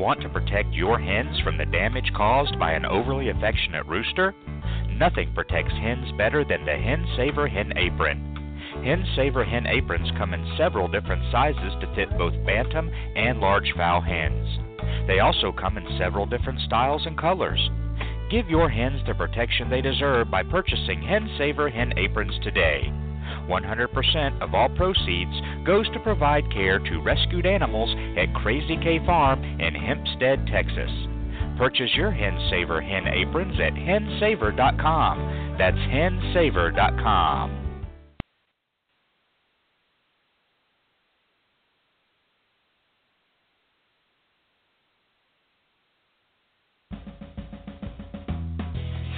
Speaker 4: Want to protect your hens from the damage caused by an overly affectionate rooster? Nothing protects hens better than the Hen Saver Hen Apron. Hen Saver hen aprons come in several different sizes to fit both bantam and large fowl hens. They also come in several different styles and colors. Give your hens the protection they deserve by purchasing Hen Saver hen aprons today. 100% of all proceeds goes to provide care to rescued animals at Crazy K Farm in Hempstead, Texas. Purchase your Hen Saver hen aprons at hensaver.com. That's hensaver.com.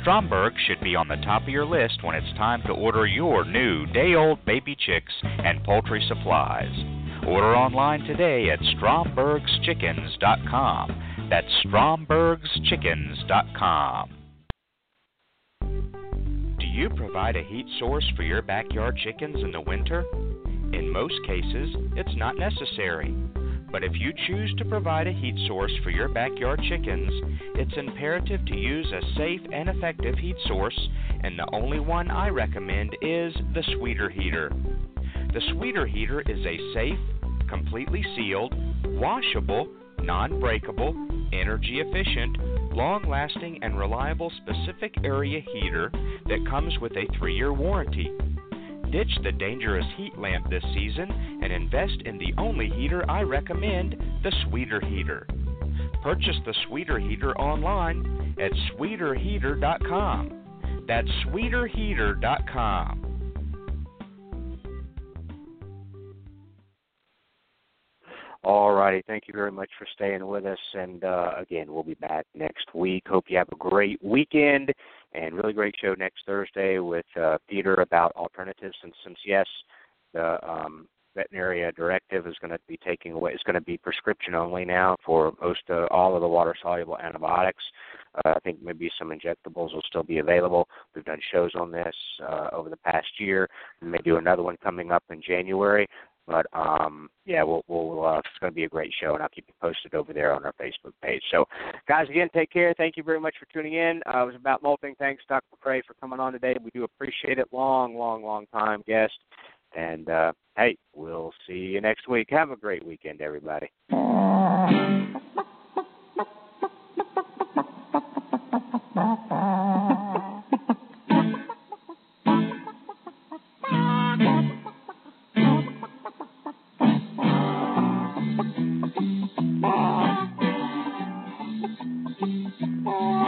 Speaker 4: Stromberg should be on the top of your list when it's time to order your new day old baby chicks and poultry supplies. Order online today at strombergschickens.com. That's strombergschickens.com. Do you provide a heat source for your backyard chickens in the winter? In most cases, it's not necessary. But if you choose to provide a heat source for your backyard chickens, it's imperative to use a safe and effective heat source, and the only one I recommend is the Sweeter Heater. The Sweeter Heater is a safe, completely sealed, washable, non breakable, energy efficient, long lasting, and reliable specific area heater that comes with a three year warranty. Ditch the dangerous heat lamp this season and invest in the only heater I recommend the Sweeter Heater. Purchase the Sweeter Heater online at sweeterheater.com. That's sweeterheater.com.
Speaker 2: All righty. Thank you very much for staying with us. And uh, again, we'll be back next week. Hope you have a great weekend and really great show next Thursday with uh, Peter about alternatives. And since yes, the um, veterinary directive is going to be taking away. It's going to be prescription only now for most uh, all of the water soluble antibiotics. Uh, I think maybe some injectables will still be available. We've done shows on this uh, over the past year. We may do another one coming up in January. But um, yeah, we'll, we'll uh, it's going to be a great show, and I'll keep you posted over there on our Facebook page. So, guys, again, take care. Thank you very much for tuning in. Uh, it was about molting. Thanks, Dr. McCrea, for coming on today. We do appreciate it. Long, long, long time guest. And uh, hey, we'll see you next week. Have a great weekend, everybody. Oh.